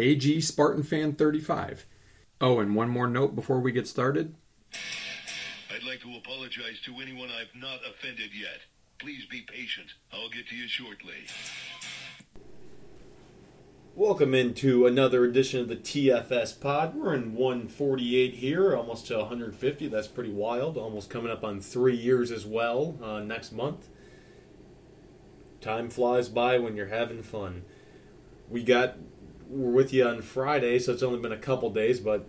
AG Spartan Fan 35. Oh, and one more note before we get started. I'd like to apologize to anyone I've not offended yet. Please be patient. I'll get to you shortly. Welcome into another edition of the TFS Pod. We're in 148 here, almost to 150. That's pretty wild. Almost coming up on three years as well uh, next month. Time flies by when you're having fun. We got we're with you on Friday, so it's only been a couple days, but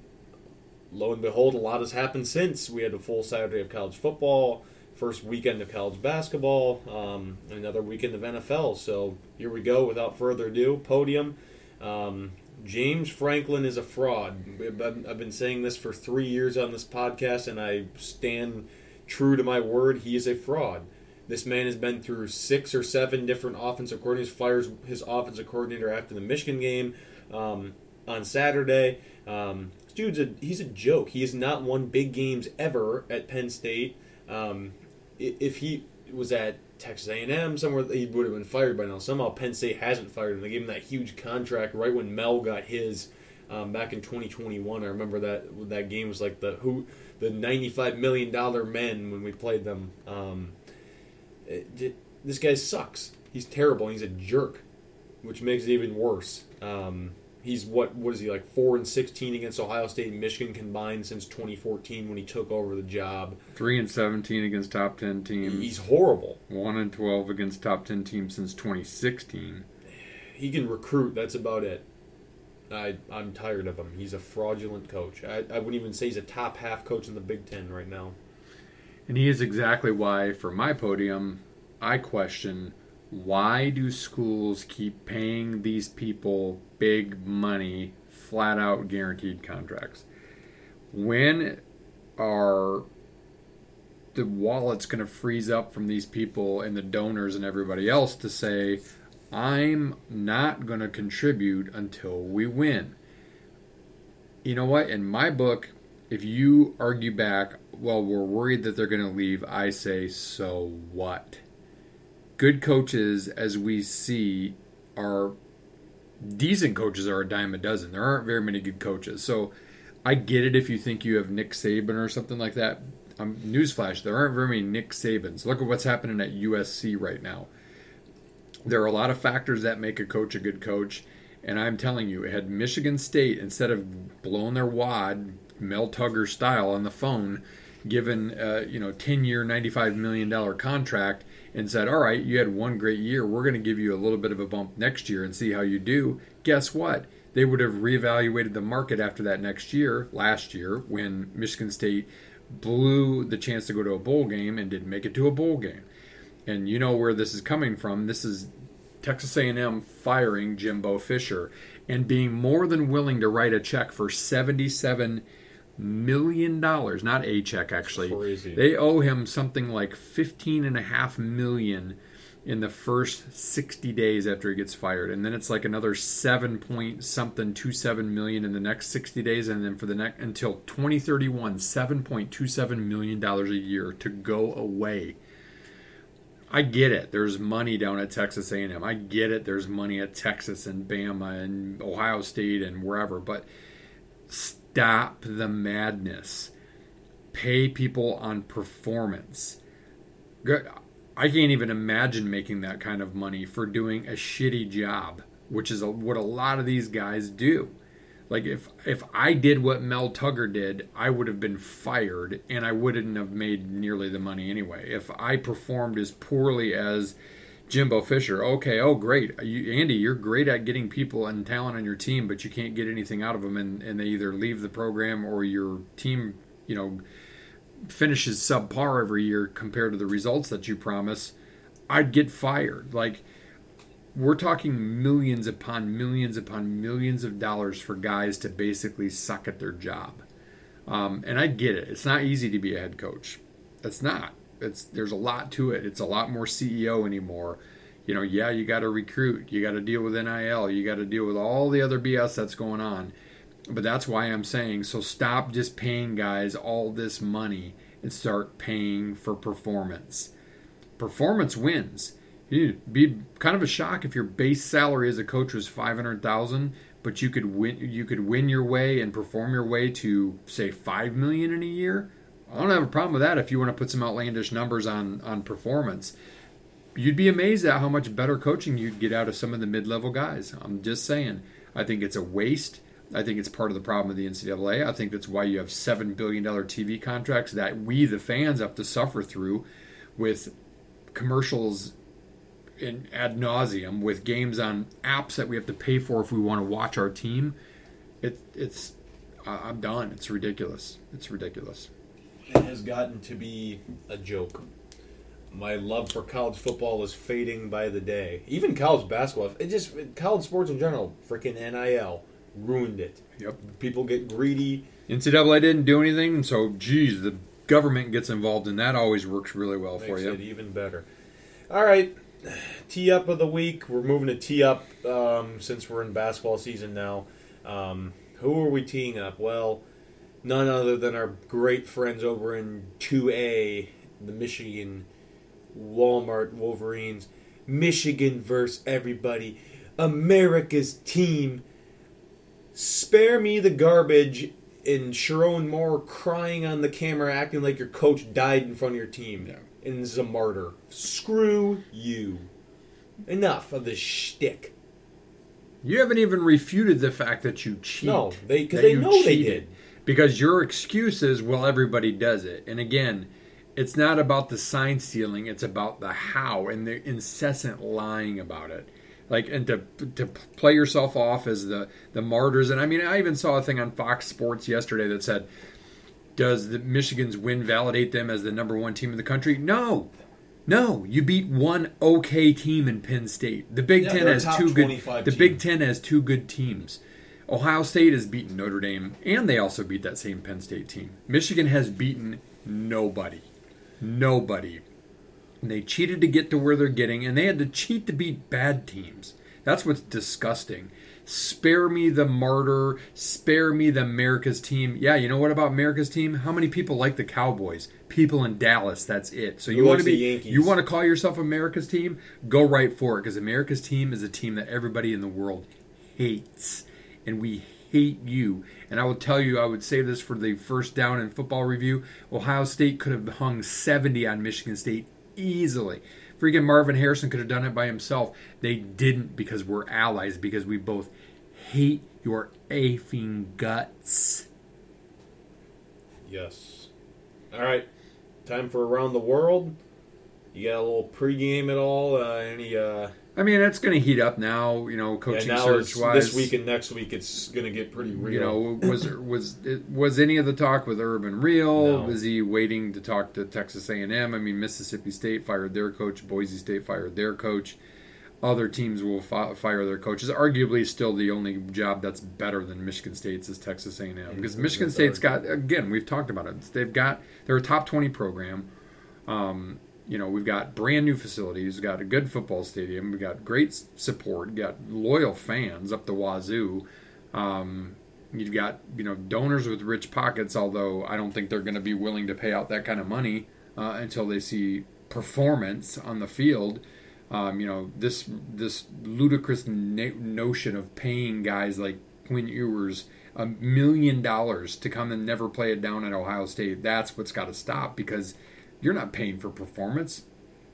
lo and behold, a lot has happened since. We had a full Saturday of college football, first weekend of college basketball, um, another weekend of NFL. So here we go. Without further ado, podium. Um, James Franklin is a fraud. I've I've been saying this for three years on this podcast, and I stand true to my word. He is a fraud. This man has been through six or seven different offensive coordinators. Fires his offensive coordinator after the Michigan game um, on Saturday. Um, dude's a he's a joke. He has not won big games ever at Penn State. Um, if he was at Texas A&M somewhere, he would have been fired by now. Somehow Penn State hasn't fired him. They gave him that huge contract right when Mel got his um, back in 2021. I remember that that game was like the who the 95 million dollar men when we played them. Um, it- it- this guy sucks. He's terrible. He's a jerk, which makes it even worse. Um, he's what what is he like four and 16 against Ohio State and Michigan combined since 2014 when he took over the job. 3 and 17 against top 10 teams. He's horrible. 1 and 12 against top 10 teams since 2016. He can recruit. That's about it. I I'm tired of him. He's a fraudulent coach. I, I wouldn't even say he's a top half coach in the Big Ten right now. And he is exactly why, for my podium, I question why do schools keep paying these people big money, flat out guaranteed contracts? When are the wallets going to freeze up from these people and the donors and everybody else to say, I'm not going to contribute until we win? You know what? In my book, if you argue back, well, we're worried that they're going to leave, I say, so what? Good coaches, as we see, are decent coaches are a dime a dozen. There aren't very many good coaches. So I get it if you think you have Nick Saban or something like that. Um, newsflash, there aren't very many Nick Sabans. Look at what's happening at USC right now. There are a lot of factors that make a coach a good coach. And I'm telling you, had Michigan State, instead of blowing their wad, Mel Tucker style on the phone, given uh, you know 10 year 95 million dollar contract and said all right you had one great year. We're going to give you a little bit of a bump next year and see how you do. Guess what? They would have reevaluated the market after that next year last year when michigan state blew the chance to go to a bowl game and didn't make it to a bowl game. And you know where this is coming from. This is Texas A&M firing Jimbo Fisher and being more than willing to write a check for 77 million dollars not a check actually Crazy. they owe him something like 15 and a half million in the first 60 days after he gets fired and then it's like another 7 point something 27 million in the next 60 days and then for the next until 2031 7.27 million dollars a year to go away I get it. There's money down at Texas A&M. I get it. There's money at Texas and Bama and Ohio State and wherever. But stop the madness. Pay people on performance. Good. I can't even imagine making that kind of money for doing a shitty job, which is a, what a lot of these guys do. Like if if I did what Mel Tucker did, I would have been fired and I wouldn't have made nearly the money anyway. If I performed as poorly as Jimbo Fisher, okay, oh great, you, Andy, you're great at getting people and talent on your team, but you can't get anything out of them, and, and they either leave the program or your team, you know, finishes subpar every year compared to the results that you promise. I'd get fired. Like we're talking millions upon millions upon millions of dollars for guys to basically suck at their job. Um, and I get it. It's not easy to be a head coach. It's not. It's there's a lot to it. It's a lot more CEO anymore. You know, yeah, you got to recruit. You got to deal with NIL. You got to deal with all the other BS that's going on. But that's why I'm saying so stop just paying guys all this money and start paying for performance. Performance wins. It'd be kind of a shock if your base salary as a coach was 500,000 but you could win you could win your way and perform your way to say 5 million in a year. I don't have a problem with that if you want to put some outlandish numbers on on performance. You'd be amazed at how much better coaching you'd get out of some of the mid-level guys. I'm just saying. I think it's a waste. I think it's part of the problem of the NCAA. I think that's why you have seven billion dollar TV contracts that we, the fans, have to suffer through, with commercials in ad nauseum, with games on apps that we have to pay for if we want to watch our team. It, it's I'm done. It's ridiculous. It's ridiculous. It has gotten to be a joke. My love for college football is fading by the day. Even college basketball, it just college sports in general, freaking NIL ruined it. Yep. People get greedy. NCAA didn't do anything, so geez, the government gets involved, and that always works really well for Makes you. it even better. All right, tee up of the week. We're moving to tee up um, since we're in basketball season now. Um, who are we teeing up? Well, none other than our great friends over in 2A, the Michigan Walmart Wolverines. Michigan versus everybody. America's team. Spare me the garbage and Sherrone Moore crying on the camera, acting like your coach died in front of your team Yeah. and is a martyr. Screw you. Enough of this shtick. You haven't even refuted the fact that you cheated. No, they- 'cause that they know they did. Because your excuse is, well, everybody does it. And again, it's not about the sign stealing; it's about the how and the incessant lying about it. Like and to to play yourself off as the the martyrs. And I mean, I even saw a thing on Fox Sports yesterday that said, "Does the Michigan's win validate them as the number one team in the country?" No. No, you beat one okay team in Penn State. The Big Yeah, Ten has two good. 25 The team. Big Ten has two good teams. Ohio State has beaten Notre Dame, and they also beat that same Penn State team. Michigan has beaten nobody. Nobody. And they cheated to get to where they're getting, and they had to cheat to beat bad teams. That's what's disgusting. Spare me the martyr. Spare me the America's team. Yeah, you know what about America's team? How many people like the Cowboys? People in Dallas. That's it. So you want to be you want to call yourself America's team? Go right for it because America's team is a team that everybody in the world hates, and we hate you. And I will tell you, I would say this for the first down in football review: Ohio State could have hung seventy on Michigan State easily. Freaking Marvin Harrison could have done it by himself. They didn't because we're allies because we both hate your effing guts. Yes. All right. Time for around the world. You got a little pregame at all? Uh, any? Uh, I mean, it's going to heat up now. You know, coaching now search wise. this week and next week, it's going to get pretty real. You know, was was it, was any of the talk with Urban real? No. Was he waiting to talk to Texas A and M? I mean, Mississippi State fired their coach. Boise State fired their coach. Other teams will fi- fire their coaches. Arguably, still the only job that's better than Michigan State's is Texas A and M because Michigan State's got again. We've talked about it. They've got they're a top twenty program. Um, you know, we've got brand new facilities, we've got a good football stadium, we've got great support, we've got loyal fans up the wazoo. Um, you've got you know donors with rich pockets, although I don't think they're going to be willing to pay out that kind of money uh, until they see performance on the field. Um, you know this this ludicrous na- notion of paying guys like Quinn Ewers a million dollars to come and never play it down at Ohio State. That's what's got to stop because you're not paying for performance.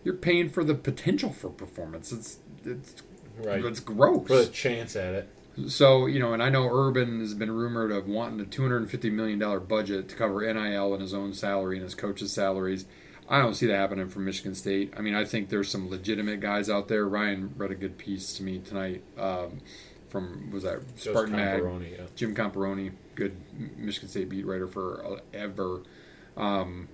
You're paying for the potential for performance. It's it's right. it's gross. For a chance at it. So you know, and I know Urban has been rumored of wanting a two hundred and fifty million dollar budget to cover NIL and his own salary and his coaches' salaries. I don't see that happening from Michigan State. I mean, I think there's some legitimate guys out there. Ryan read a good piece to me tonight um, from was that Spartan Mag. Yeah. Jim Comparoni, good Michigan State beat writer for ever. Um,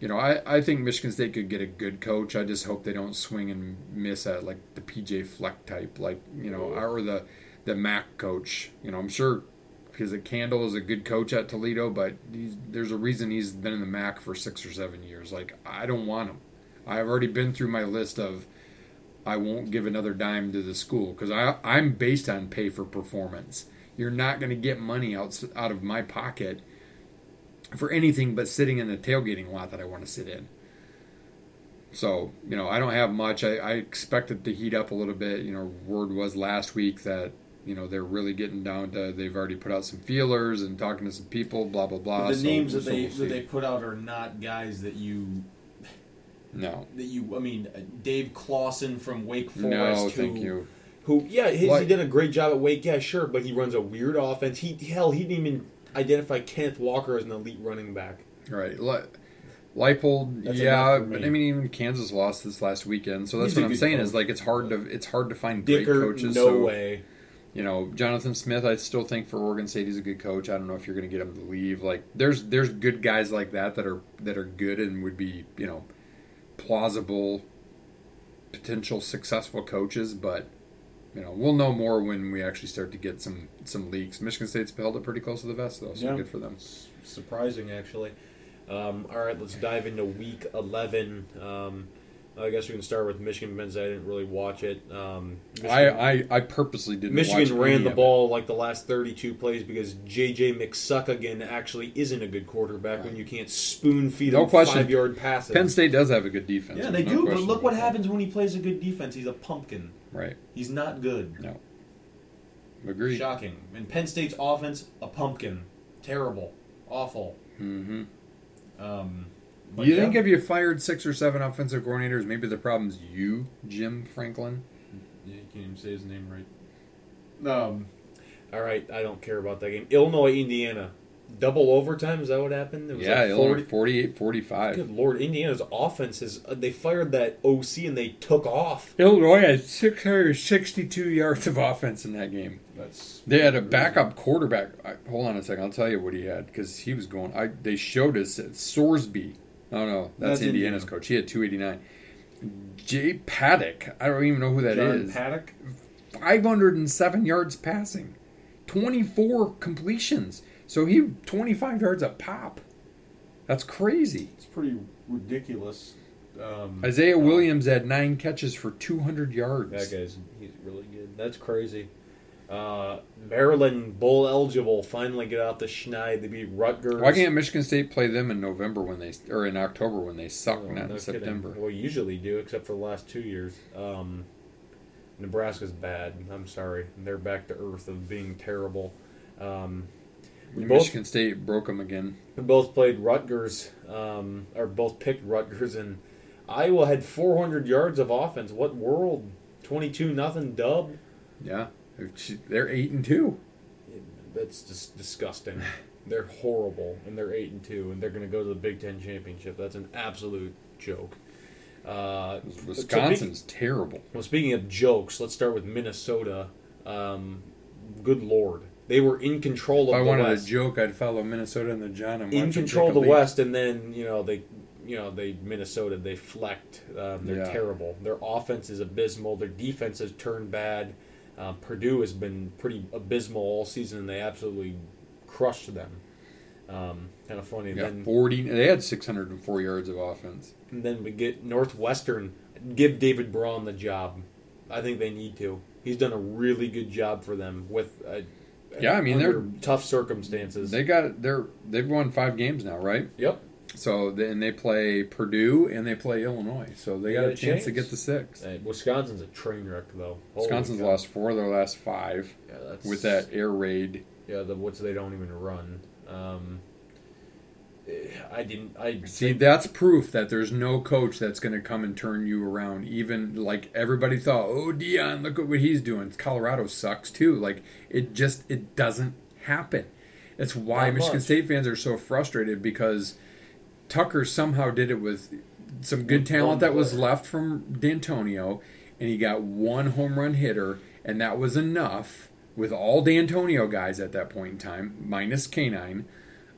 you know, I, I think Michigan State could get a good coach. I just hope they don't swing and miss at like the PJ Fleck type, like you know, or the the Mac coach. You know, I'm sure because Candle is a good coach at Toledo, but he's, there's a reason he's been in the MAC for six or seven years. Like I don't want him. I've already been through my list of I won't give another dime to the school because I I'm based on pay for performance. You're not going to get money out out of my pocket for anything but sitting in the tailgating lot that I want to sit in. So, you know, I don't have much. I, I expect it to heat up a little bit. You know, word was last week that, you know, they're really getting down to, they've already put out some feelers and talking to some people, blah, blah, blah. the So- names that so they we'll that they put out are not guys that you No. that you. I mean, Dave Clawson from Wake Forest. No, who, thank you. Who? Yeah, his, he did a great job at Wake. Yeah, sure, but he runs a weird offense. He hell, he didn't even identify Kenneth Walker as an elite running back. Right. Le- Leipold, That's yeah, but. I mean, even Kansas lost this last weekend, so that's He's what I'm saying coach. is like it's hard to it's hard to find great coaches. no so, way. You know, Jonathan Smith, I still think for Oregon State he's a good coach. I don't know if you're going to get him to leave. Like, there's there's good guys like that that are that are good and would be you know plausible potential successful coaches, but you know we'll know more when we actually start to get some some leaks. Michigan State's held it pretty close to the vest though, so Yeah. good for them. S- surprising, actually. Um, all right, let's dive into Week 11. Um, I guess we can start with Michigan men's. I didn't really watch it. Um, I, I I purposely didn't. watch Michigan ran the ball like the last 32 plays because J.J. McSuckagan actually isn't a good quarterback when you can't spoon feed No him question. five yard passes. Penn State does have a good defense. yeah, they no do, but look what happens when he plays a good defense. He's a pumpkin. Right. He's not good. No. Agreed. Shocking. And Penn State's offense, a pumpkin. Terrible. Awful. Mm-hmm. Um, but You yeah. think if you fired six or seven offensive coordinators, maybe the problem's you, Jim Franklin? Yeah, you can't even say his name right. Um. All right, I don't care about that game. Illinois, Indiana, double overtime. Is that what happened? It was Yeah, like Illinois 40 48 45. Good lord, Indiana's offense is. Uh, they fired that OC and they took off. Illinois had 662 yards of offense in that game. That's They had a backup quarterback. I, hold on a second. I'll tell you what he had because he was going. I They showed us at Sorsby. No, no, that's, That's Indiana's Indiana. coach. He had 289. Jay Paddock. I don't even know who that is. John Paddock. 507 yards passing, 24 completions. So he 25 yards a pop. That's crazy. It's pretty ridiculous. Um, Isaiah Williams had nine catches for 200 yards. that guy's he's really good. That's crazy. Uh, Maryland bowl eligible finally get out the schneid. They beat Rutgers. Why can't Michigan State play them in November when they or in October when they suck, Oh, not no in kidding. September? Well, usually do, except for the last two years. Um, Nebraska's bad. I'm sorry. They're back to earth of being terrible. Um, we both Michigan State broke them again. we both played Rutgers, um, or both picked Rutgers, and Iowa had 400 yards of offense. What world? 22 nothing dub. Yeah, they're eight and two. That's just disgusting. They're horrible, and they're eight and two, and they're going to go to the Big Ten championship. That's an absolute joke. Uh, Wisconsin's terrible. Well, speaking of jokes, let's start with Minnesota. Um, good lord, they were in control If of I wanted West, a joke, I'd follow Minnesota and the John and in control of the lead. West, and then you know they, you know they Minnesota they flecked. Um, they're Yeah. terrible. Their offense is abysmal. Their defense has turned bad. Uh, Purdue has been pretty abysmal all season, and they absolutely crushed them. Um, kind of funny. Yeah, then, forty. They had six hundred and four yards of offense. and then we get Northwestern. Give David Braun the job. I think they need to. He's done a really good job for them with. Uh, Yeah, I mean, under they're- tough circumstances. They got they're they've won five games now, right? yep. So then they play Purdue and they play Illinois. So they, They got, got a a chance to get the six. Uh, Wisconsin's a train wreck though. Holy Wisconsin's cow. lost four of their last five Yeah, that's, with that air raid. Yeah, the what's they don't even run. Um, I didn't. I See, that's proof that there's no coach that's going to come and turn you around. Even like everybody thought, oh, Deion, look at what he's doing. Colorado sucks too. Like it just it doesn't happen. That's why Not Michigan much. State fans are so frustrated because Tucker somehow did it with some good talent that was left from D'Antonio, and he got one home run hitter, and that was enough with all D'Antonio guys at that point in time, minus K9.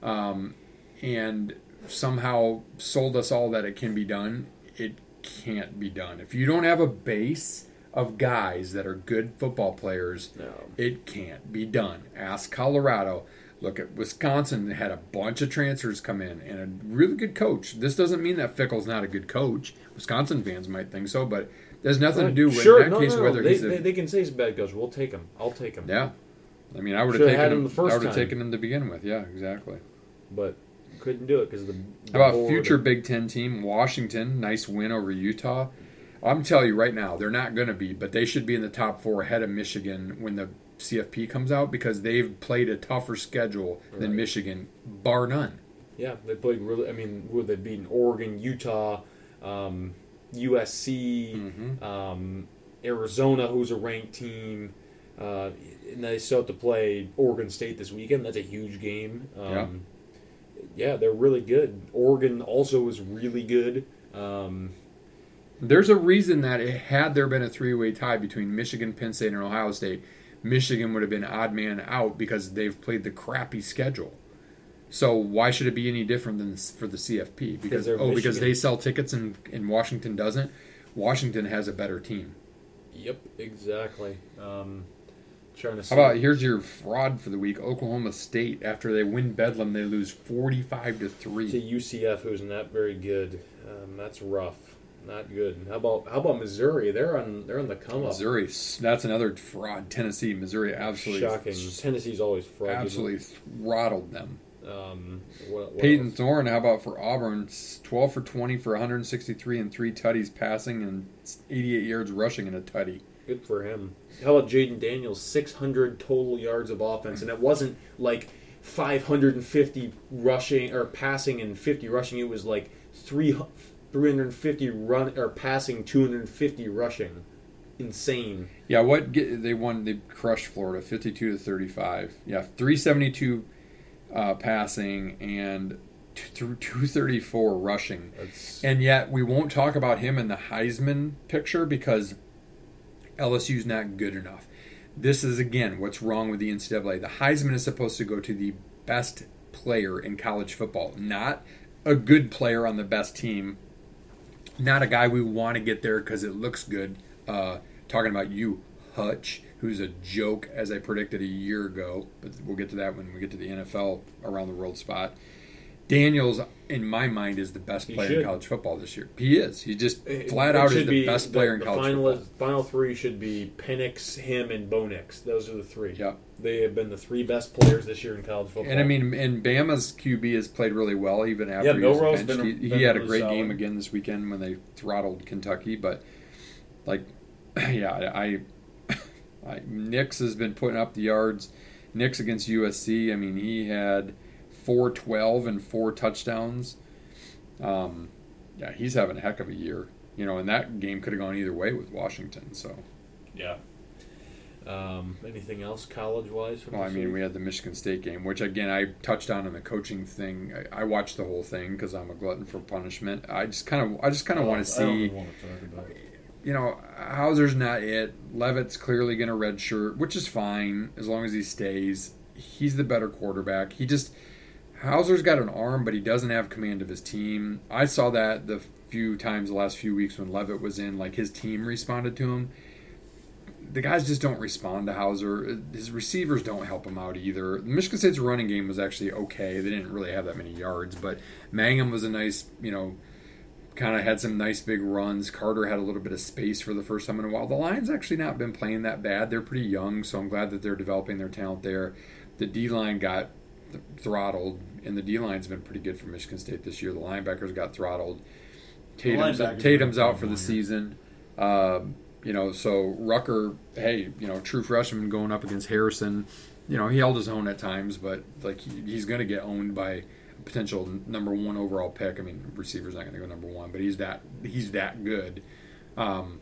Um, and somehow sold us all that it can be done, it can't be done. If you don't have a base of guys that are good football players, No. it can't be done. Ask Colorado. Look at Wisconsin. They had a bunch of transfers come in and a really good coach. This doesn't mean that Fickell's not a good coach. Wisconsin fans might think so, but there's nothing to do with sure, in that no, case no, whether They, he's a they, they can say he's a bad coach. We'll take him. I'll take him. yeah. I mean, I would have taken him him. the first I would have taken him to begin with. Yeah, exactly. But couldn't do it because the, the How about future Big Ten team Washington? Nice win over Utah. I'm telling you right now, they're not going to be, but they should be in the top four ahead of Michigan when the CFP comes out because they've played a tougher schedule than Michigan, bar none. Yeah, they played really. I mean, who they beaten? Oregon, Utah, um, USC, Mhm. um, Arizona, who's a ranked team, uh, and they still have to play Oregon State this weekend. That's a huge game. Um, yeah. they're really good. Oregon also was really good. Um, There's a reason that it, had there been a three-way tie between Michigan, Penn State, and Ohio State, Michigan would have been odd man out because they've played the crappy schedule. So why should it be any different than for the CFP? Because oh, because they sell tickets and, and Washington doesn't. Washington has a better team. yep, exactly. Um, trying to see. How about here's your fraud for the week? Oklahoma State after they win Bedlam, they lose forty-five to three to. UCF, who's not very good. Um, that's rough. Not good. How about how about Missouri? They're on they're on the come up. Missouri, that's another fraud. Tennessee, Missouri, absolutely, Shocking. Tennessee's always fraudulent. absolutely throttled them. Um, what, what Peyton else? Thorne, how about for Auburn? 12 for 20 for 163 and three tutties passing and 88 yards rushing in a tutty. Good for him. How about Jayden Daniels? 600 total yards of offense, and it wasn't like 550 rushing or passing and 50 rushing. It was like three 350 run or passing, 250 rushing. Insane. Yeah, what they won? They crushed Florida, 52 to 35. Yeah, 372 uh, passing and t- th- 234 rushing. That's And yet we won't talk about him in the Heisman picture because LSU's not good enough. This is again what's wrong with the NCAA. The Heisman is supposed to go to the best player in college football, not a good player on the best team, not a guy we want to get there because it looks good. Uh, talking about you, Hutch, who's a joke as I predicted a year ago, but we'll get to that when we get to the NFL around the world spot. Daniels, in my mind, is the best He player should. in college football this year. He is. He just It- flat it out is the be best player in the college final, football. Final three should be Penix, him, and Bo Nix. Those are the three. Yeah. They have been the three best players this year in college football. And I mean, and Bama's QB has played really well even after Yeah, he was benched. been- he, been he had a great solid. game again this weekend when they throttled Kentucky. But like, yeah, I, I Nix has been putting up the yards. Nix against USC. I mean, he had four twelve and four touchdowns. Um, yeah, he's having a heck of a year. You know, and that game could have gone either way with Washington. So, yeah. Um, anything else college wise? well, I mean, we had the Michigan State game, which again I touched on in the coaching thing. I, I watched the whole thing because I'm a glutton for punishment. I just kind of, I just kind of want to see. you know, Houser's not it. Leavitt's clearly going to redshirt, which is fine as long as he stays. He's the better quarterback. He just Houser's got an arm, but he doesn't have command of his team. I saw that the few times the last few weeks when Leavitt was in, like his team responded to him. The guys just don't respond to Houser. His receivers don't help him out either. Michigan State's running game was actually okay. They didn't really have that many yards, but Mangum was a nice, you know, kind of had some nice big runs. Carter had a little bit of space for the first time in a while. The Lions actually not been playing that bad. They're pretty young, so I'm glad that they're developing their talent there. The D line got th- throttled, and the D line's been pretty good for Michigan State this year. The linebackers got throttled. Tatum's, linebackers Tatum's out for the season. Um, you know, so Rucker, hey, you know, true freshman going up against Harrison. You know, he held his own at times, but like he, he's going to get owned by a potential number one overall pick. I mean, receiver's not going to go number one, but he's that he's that good. Um,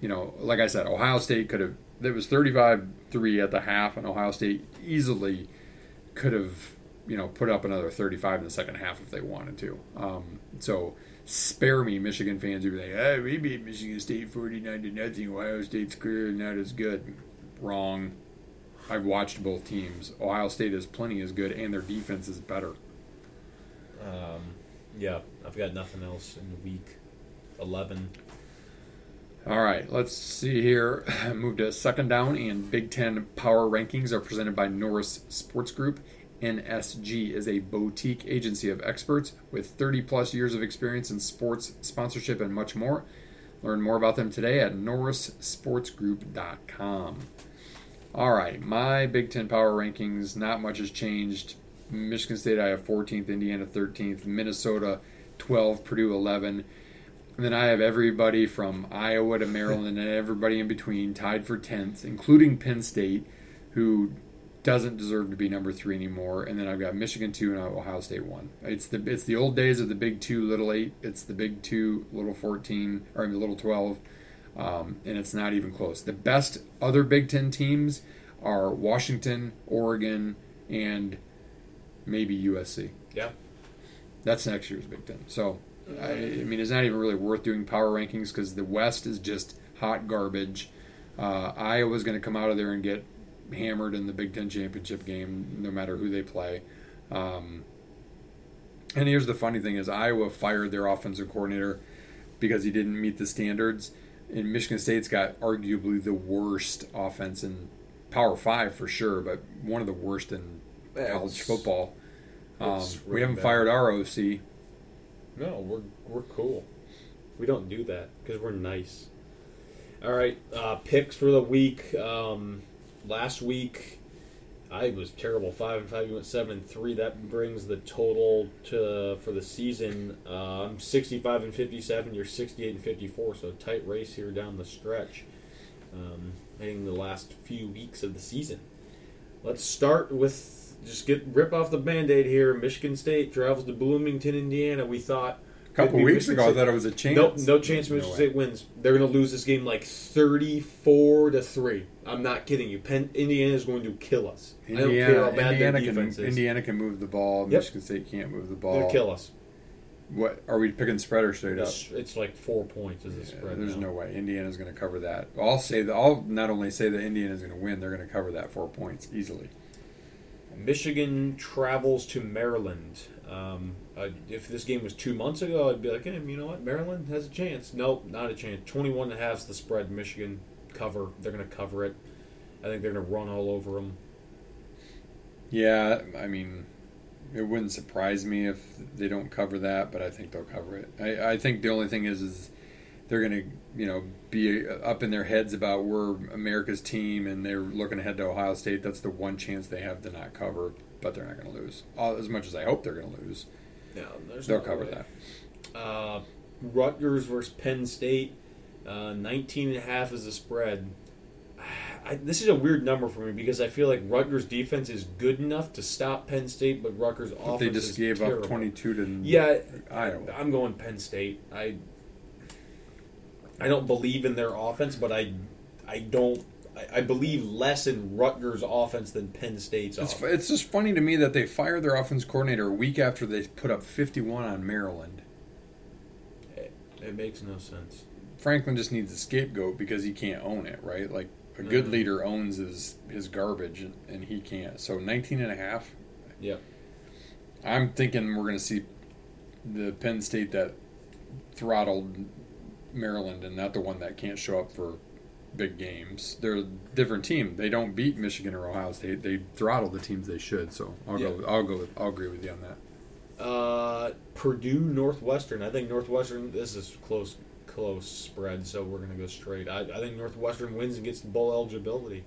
you know, like I said, Ohio State could have. It was 35-3 at the half, and Ohio State easily could have, you know, put up another 35 in the second half if they wanted to. Um, so spare me, Michigan fans who be like, "Oh, we beat Michigan State 49 to nothing. Ohio State's clearly not as good." Wrong. I've watched both teams. Ohio State is plenty as good, and their defense is better. Um, Yeah, I've got nothing else in the week eleven. All right, let's see here. Move to second down, and Big Ten power rankings are presented by Norris Sports Group. NSG is a boutique agency of experts with 30 plus years of experience in sports sponsorship and much more. Learn more about them today at norrissportsgroup.com. All right, my Big Ten power rankings, not much has changed. Michigan State, I have 14th, Indiana 13th, Minnesota 12, Purdue 11. And then I have everybody from Iowa to Maryland and everybody in between tied for 10th, including Penn State, who doesn't deserve to be number three anymore. And then I've got Michigan two and Ohio State one. It's the it's the old days of the Big Two, Little Eight. It's the Big Two, Little Fourteen, or I mean, Little Twelve, um, and it's not even close. The best other Big Ten teams are Washington, Oregon, and maybe USC. Yeah. That's next year's Big Ten. So, I, I mean, it's not even really worth doing power rankings because the West is just hot garbage. Uh, Iowa's going to come out of there and get hammered in the Big Ten championship game, no matter who they play. Um, and here's the funny thing: is Iowa fired their offensive coordinator because he didn't meet the standards. And Michigan State's got arguably the worst offense in Power Five for sure, but one of the worst in college football. Um, it's we haven't bad. fired our OC. No, we're we're cool. We don't do that because we're nice. All right, uh, picks for the week. Um, last week, I was terrible. Five and five. You went seven and three. That brings the total to for the season. Uh, I'm 65 and 57. You're 68 and 54. So tight race here down the stretch. Um, heading the last few weeks of the season. Let's start with just get rip off the band-aid here. Michigan State travels to Bloomington, Indiana. We thought couple weeks Michigan ago, I thought it was a chance. no, no chance Michigan way. State wins. They're going to lose this game like thirty-four to three. I'm not kidding you. Penn, Indiana is going to kill us. I don't care Indiana, how bad Indiana can is. Indiana can move the ball. Yep. Michigan State can't move the ball. They'll kill us. What are we picking spread or straight up? It's, it's like four points as a Yeah, spread. there's now. no way Indiana's going to cover that. I'll say that. I'll not only say that Indiana's going to win, they're going to cover that four points easily. Michigan travels to Maryland. Um, if this game was two months ago, I'd be like, hey, you know what? Maryland has a chance. Nope, not a chance. 21 and a half is the spread. Michigan cover. They're going to cover it. I think they're going to run all over them. Yeah, I mean, it wouldn't surprise me if they don't cover that, but I think they'll cover it. I, I think the only thing is, is they're going to, you know, be up in their heads about we're America's team, and they're looking ahead to Ohio State. That's the one chance they have to not cover, but they're not going to lose. As much as I hope they're going to lose, No, there's they'll no cover way. that. Uh, Rutgers versus Penn State. Uh, 19 and a half is the spread. I, this is a weird number for me because I feel like Rutgers defense is good enough to stop Penn State, but Rutgers But offense they just gave terrible. up 22 to Yeah, Iowa. I'm going Penn State. I I don't believe in their offense, but I I don't I, I believe less in Rutgers offense than Penn State's It's, offense. it's just funny to me that they fired their offense coordinator a week after they put up 51 on Maryland. It, it makes no sense. Franklin just needs a scapegoat because he can't own it, right? Like a good Mhm. leader owns his his garbage and, and he can't. So 19 and a half. Yep. I'm thinking we're going to see the Penn State that throttled Maryland and not the one that can't show up for big games. They're a different team. They don't beat Michigan or Ohio State. They throttle the teams they should. So I'll Yeah. go. I'll go. With, I'll agree with you on that. Uh, Purdue Northwestern. I think Northwestern. This is close, close spread. So we're gonna go straight. I, I think Northwestern wins and gets bowl eligibility.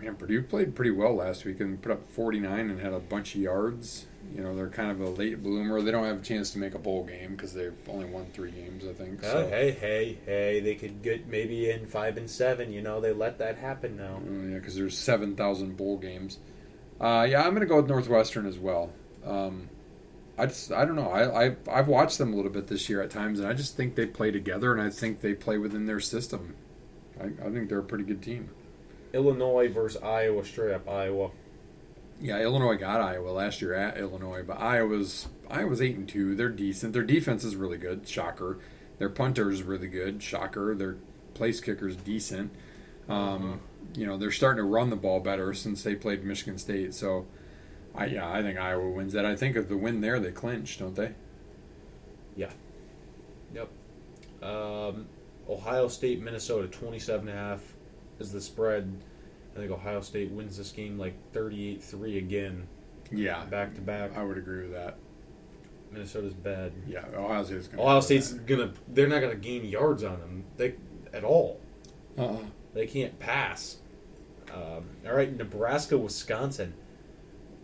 Man, Purdue played pretty well last week and put up 49 and had a bunch of yards. You know, they're kind of a late bloomer. They don't have a chance to make a bowl game because they've only won three games, I think. So. Uh, hey, hey, hey! They could get maybe in five and seven. You know, they let that happen now. Oh, yeah, because there's 7,000 bowl games. Uh, yeah, I'm going to go with Northwestern as well. Um, I just, I don't know. I, I, I've watched them a little bit this year at times, and I just think they play together, and I think they play within their system. I, I think they're a pretty good team. Illinois versus Iowa, straight up Iowa. Yeah, Illinois got Iowa last year at Illinois, but Iowa's Iowa's eight and two. They're decent. Their defense is really good. Shocker. Their punter is really good. Shocker. Their place kicker is decent. Um, You know they're starting to run the ball better since they played Michigan State. So, I yeah, I think Iowa wins that. I think if the win there, they clinch, don't they? Yeah. Yep. Um, Ohio State, Minnesota, 27 and a half is the spread. I think Ohio State wins this game like 38 3 again, Yeah, back to back. I would agree with that. Minnesota's bad. Yeah, Ohio State's going. Ohio State's gonna. They're not gonna gain yards on them. They at all. Uh-uh. They can't pass. Um, all right, Nebraska, Wisconsin.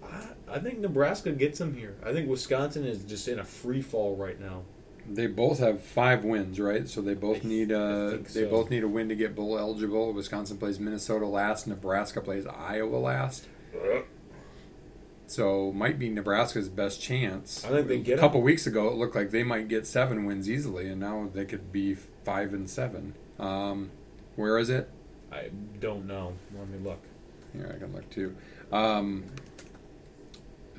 I, I think Nebraska gets them here. I think Wisconsin is just in a free fall right now. They both have five wins, right? So they both I- need I uh think they both need a win to get bowl eligible. Wisconsin plays Minnesota last. Nebraska plays Iowa last. So might be Nebraska's best chance. I think they get a couple weeks ago. It looked like they might get seven wins easily, and now they could be five and seven. Um, where is it? I don't know. Let me look. Here I can look too. Um,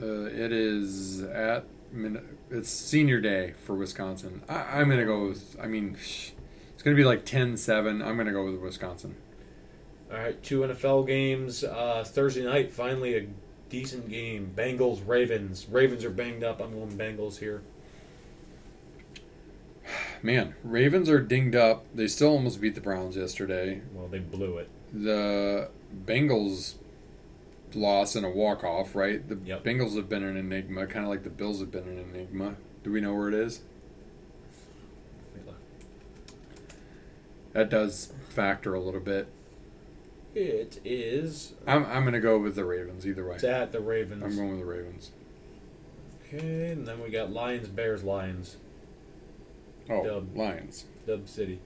uh, it is at Min- it's senior day for Wisconsin. I, I'm gonna go with. I mean, it's gonna be like 10-7. I'm gonna go with Wisconsin. All right, two NFL games. Uh, Thursday night, finally a decent game. Bengals, Ravens. Ravens are banged up. I'm going Bengals here. Man, Ravens are dinged up. They still almost beat the Browns yesterday. Well, they blew it. The Bengals lost in a walk off, right? The Yep. Bengals have been an enigma, kind of like the Bills have been an enigma. Do we know where it is? Let me look. That does factor a little bit. It is. I'm I'm gonna go with the Ravens either way. It's at the Ravens. I'm going with the Ravens. Okay, and then we got Lions, Bears, Lions, Oh, Dub. Lions Dub City.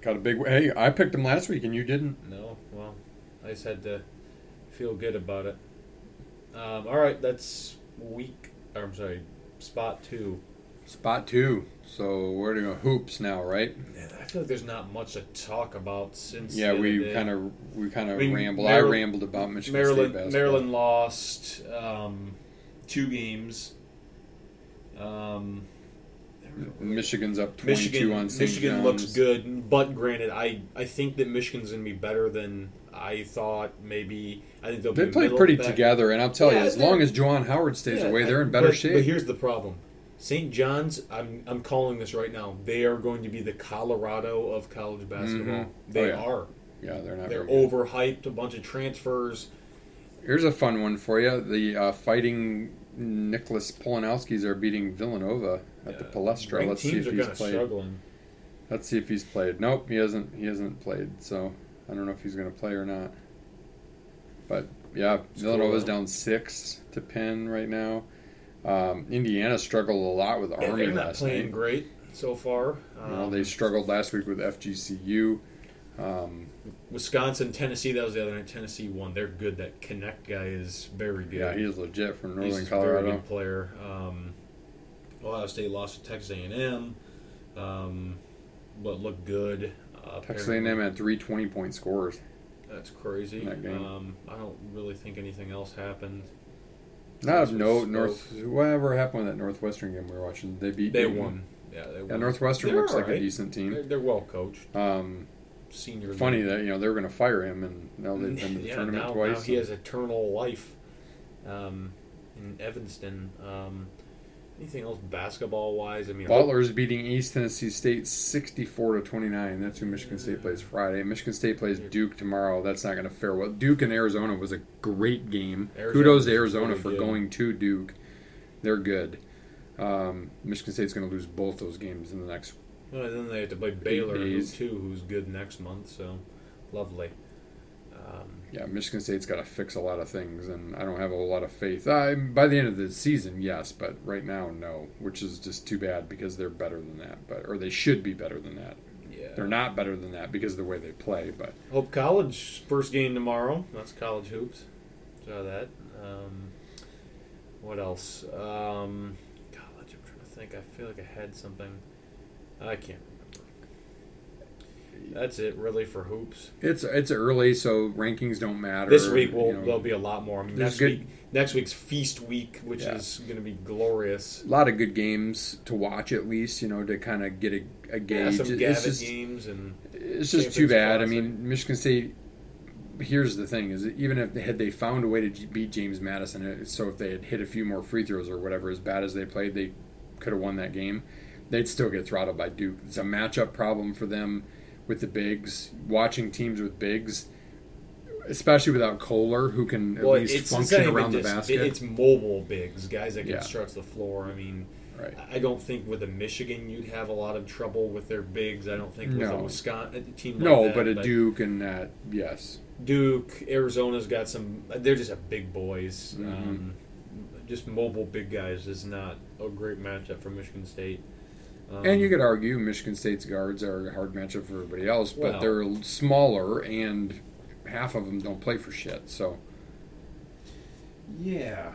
got a big. Hey, I picked them last week and you didn't. No, well, I just had to feel good about it. Um, all right, that's week. Or I'm sorry, spot two. Spot two. So we're doing hoops now, right? Man, I feel like there's not much to talk about since. Yeah, we kind of we kind of I mean, rambled. Maryland- I rambled about Michigan State Maryland. basketball. Maryland lost um, two games. Um, Michigan's up twenty-two Michigan, on St. Michigan John's. looks good, but granted, I, I think that Michigan's going to be better than I thought. Maybe I think They be played pretty back. together, and I'll tell you, as long as Juwan Howard stays Yeah, away, they're in better but, shape. But here's the problem: St. John's. I'm I'm calling this right now. They are going to be the Colorado of college basketball. Mhm. They Oh, yeah. are. yeah, they're not. They're overhyped. A bunch of transfers. Here's a fun one for you: the uh, fighting Nicholas Polanowskis are beating Villanova at the Palestra. Let's see if he's played. struggling. Let's see if he's played. Nope, he hasn't. He hasn't played. So I don't know if he's going to play or not. But yeah, It's Villanova's cool, down six to Penn right now. Um, Indiana struggled a lot with Army they're not last playing night. great so far. Um, they struggled last week with FGCU. Um, Wisconsin, Tennessee. That was the other night. Tennessee won. They're good. That Knecht guy is very good. yeah, he's legit from Northern He's a very good player. Um, Ohio State lost to Texas A&M, um, but looked good. Uh, Texas. A&M had three 20-point scores. That's crazy. that. Um, I don't really think anything else happened. Not note. North. Whatever happened with that Northwestern game we were watching? They beat. They won. Yeah, they won. Yeah, Northwestern They're looks like a decent They're, team. they're well coached. Um, Senior. funny league. that you know they were going to fire him, and now they've been to the yeah, tournament now, twice. now he has eternal life um, in Evanston. Um, anything else basketball wise? I mean, Butler's beating East Tennessee State 64 to 29. That's who Michigan State plays Friday. Michigan State plays Duke tomorrow. That's not going to fare well. Duke and Arizona was a great game. Arizona Kudos to Arizona for good. going to Duke. They're good. Um, Michigan State's going to lose both those games in the next. Well, then they have to play Baylor who, too, who's good next month. So lovely. Um, Yeah, Michigan State's got to fix a lot of things, and I don't have a whole lot of faith. Uh, by the end of the season, yes, but right now, no, which is just too bad because they're better than that, but or they should be better than that. yeah. They're not better than that because of the way they play, but Hope College first game tomorrow. That's college hoops. Saw that. Um, what else? Um, college. I'm trying to think. I feel like I had something. I can't. That's it, really, for hoops. It's it's early, so rankings don't matter. This week will you know. there'll be a lot more. I mean, next good- week, next week's feast week, which Yeah. is going to be glorious. a lot of good games to watch at least, you know, to kind of get a, a Yeah, gauge. some it's just games and it's just too bad. I mean, Michigan State. Here's the thing: is even if they had they found a way to beat James Madison, so if they had hit a few more free throws or whatever, as bad as they played, they could have won that game. they'd still get throttled by Duke. It's a matchup problem for them with the bigs. Watching teams with bigs, especially without Kohler, who can at Well, least function around the just- basket. It's mobile bigs, guys that can Yeah. stretch the floor. I mean, right. I don't think with a Michigan you'd have a lot of trouble with their bigs. I don't think with No. a Wisconsin team. No, like that, but a Duke and that, yes. Duke, Arizona's got some. They're just a big boys. Mhm. Um, just mobile big guys is not a great matchup for Michigan State. Um, And you could argue Michigan State's guards are a hard matchup for everybody else, but Well- they're smaller and half of them don't play for shit. So Yeah.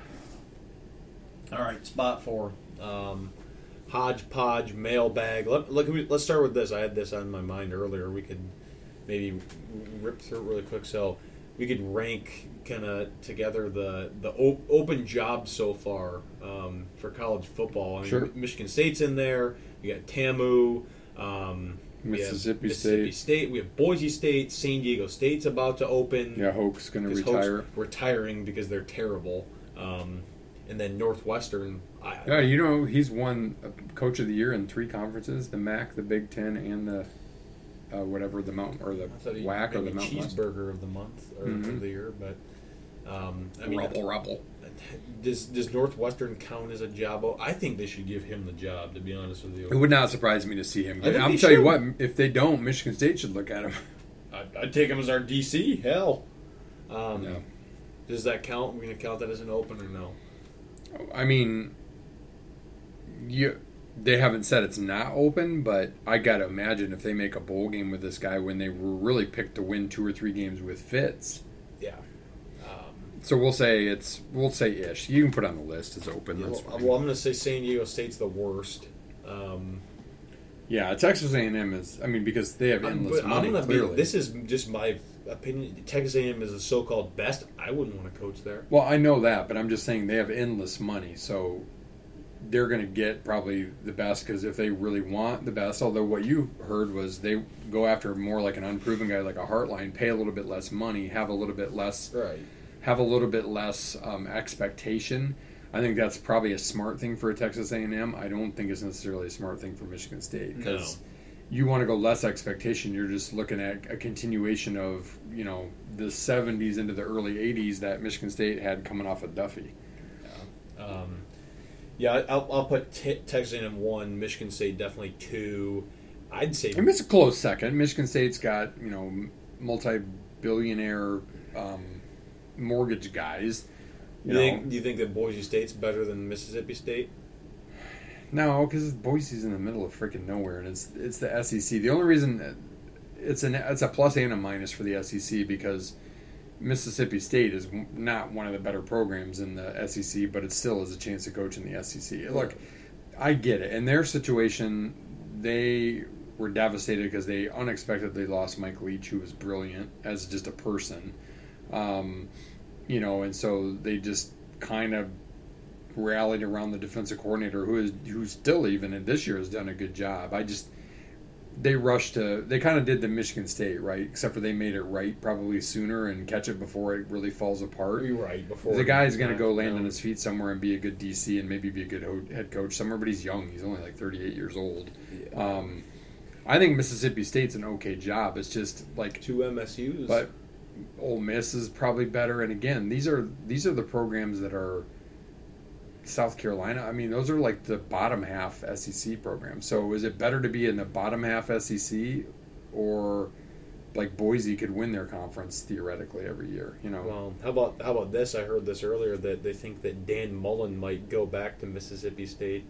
All right, spot four. Um, hodgepodge mailbag. Let, look, let's start with this. I had this on my mind earlier. We could maybe rip through it really quick. So we could rank kind of together the the op- open jobs so far um, for college football. I mean, Sure. Michigan State's in there. We got TAMU. Um, Mississippi Mississippi State. State. We have Boise State. San Diego State's about to open. yeah, Hoke's going to retire. retiring because they're terrible. Um, and then Northwestern. I, Yeah, you know he's won Coach of the Year in three conferences: the MAC, the Big Ten, and the uh, whatever the mountain or the I thought he WAC or the cheeseburger of the month or Mhm. of the year, but um, I mean, Rubble, rubble. does does Northwestern count as a job? Oh, I think they should give him the job. To be honest with you, It would not surprise me to see him. I Get, think I'm they tell you what, if they don't, Michigan State should look at him. I'd, I'd take him as our DC. Hell, um, Yeah. does that count? We're gonna count that as an open or no? I mean, you they haven't said it's not open, but I got to imagine if they make a bowl game with this guy when they were really picked to win two or three games with Fitz. Yeah. Um, So we'll say it's we'll say ish. You can put on the list as open. yeah, well, well, I'm gonna say San Diego State's the worst. Um, yeah, Texas A&M is. I mean, because they have I'm, endless but money. I'm clearly. be, this is just my opinion. Texas A&M is the so-called best. I wouldn't want to coach there. Well, I know that, but I'm just saying they have endless money, so they're going to get probably the best because if they really want the best, although what you heard was they go after more like an unproven guy like a Hartline, pay a little bit less money, have a little bit less, Right. have a little bit less um, expectation. I think that's probably a smart thing for a Texas A&M. I don't think it's necessarily a smart thing for Michigan State because No. you want to go less expectation. You're just looking at a continuation of you know the '70s into the early '80s that Michigan State had coming off of Duffy. Um, yeah, I'll, I'll put t- Texas A&M one, Michigan State definitely two. I'd say I mean, it's a close second. Michigan State's got you know multi-billionaire um, mortgage guys. You You think, do you think that Boise State's better than Mississippi State? no, because Boise's in the middle of freaking nowhere, and it's it's the SEC. The only reason it's an it's a plus and a minus for the SEC because Mississippi State is not one of the better programs in the SEC, but it still has a chance to coach in the SEC. Look, I get it. In their situation, they were devastated because they unexpectedly lost Mike Leach, who was brilliant as just a person. Um, you know, and so they just kind of rallied around the defensive coordinator, who is who still even in this year has done a good job. I just they rushed to they kind of did the Michigan State right, except for they made it right probably sooner and catch it before it really falls apart. You're right. Before The guy's going to go land on his feet somewhere and be a good DC and maybe be a good ho- head coach somewhere, but he's young. He's only like 38 years old. Um, I think Mississippi State's an okay job. It's just like, two MSU's. but Ole Miss is probably better. And again, these are these are the programs that are South Carolina. I mean, those are like the bottom half SEC programs. So is it better to be in the bottom half SEC or like Boise could win their conference theoretically every year? You know, well, how about how about this? I heard this earlier that they think that Dan Mullen might go back to Mississippi State.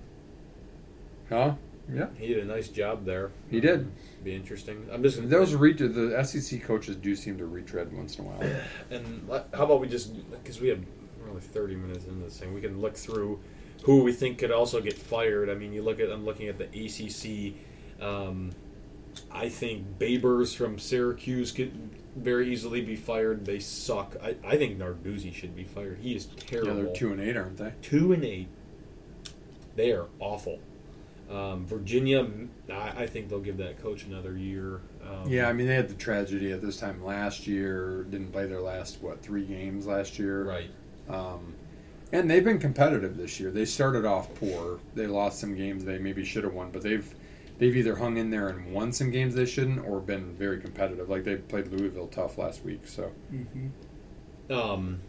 huh? Yeah. He did a nice job there. He did. Uh, be interesting. I'm just Those re- the SEC coaches do seem to retread once in a while. And uh, how about we just because we have only thirty minutes into this thing, we can look through who we think could also get fired. I mean, you look at I'm looking at the ACC. Um, I think Babers from Syracuse could very easily be fired. They suck. I, I think Narduzzi should be fired. He is terrible. Yeah, they're two and eight, aren't they? Two and eight. They are awful. Um, Virginia, I, I think they'll give that coach another year. Um, Yeah, I mean they had the tragedy at this time last year. Didn't play their last what three games last year. right. Um, And they've been competitive this year. They started off poor. They lost some games they maybe should have won, but they've they've either hung in there and won some games they shouldn't, or been very competitive. Like they played Louisville tough last week. So Um,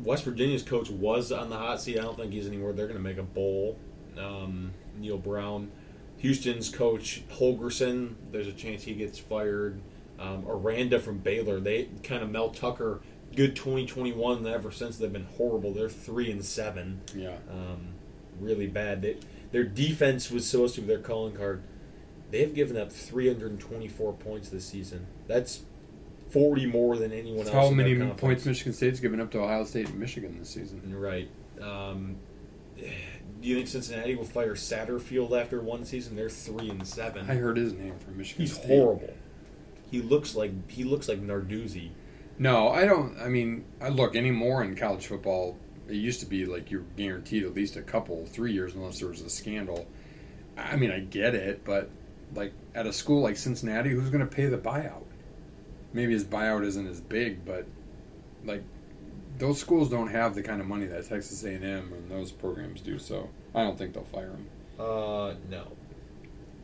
West Virginia's coach was on the hot seat. I don't think he's anymore. They're going to make a bowl. Um, Neal Brown. Houston's coach Holgorsen. There's a chance he gets fired. Um, Aranda from Baylor. They kind of Mel Tucker. Good 2021. Ever since they've been horrible. They're three and seven. yeah, Um, really bad. They, their defense was supposed to be their calling card. They have given up 324 points this season. That's 40 more than anyone else. how many conference. points Michigan State's given up to Ohio State and Michigan this season? Right. Um, do you think Cincinnati will fire Satterfield after one season? They're three and seven. I heard his name from Michigan. He's State. horrible. He looks like he looks like Narduzzi. No, I don't. I mean, I look anymore in college football. It used to be like you're guaranteed at least a couple, three years, unless there was a scandal. I mean, I get it, but like at a school like Cincinnati, who's going to pay the buyout? Maybe his buyout isn't as big, but like those schools don't have the kind of money that Texas A&M and those programs do. So I don't think they'll fire him. Uh, no.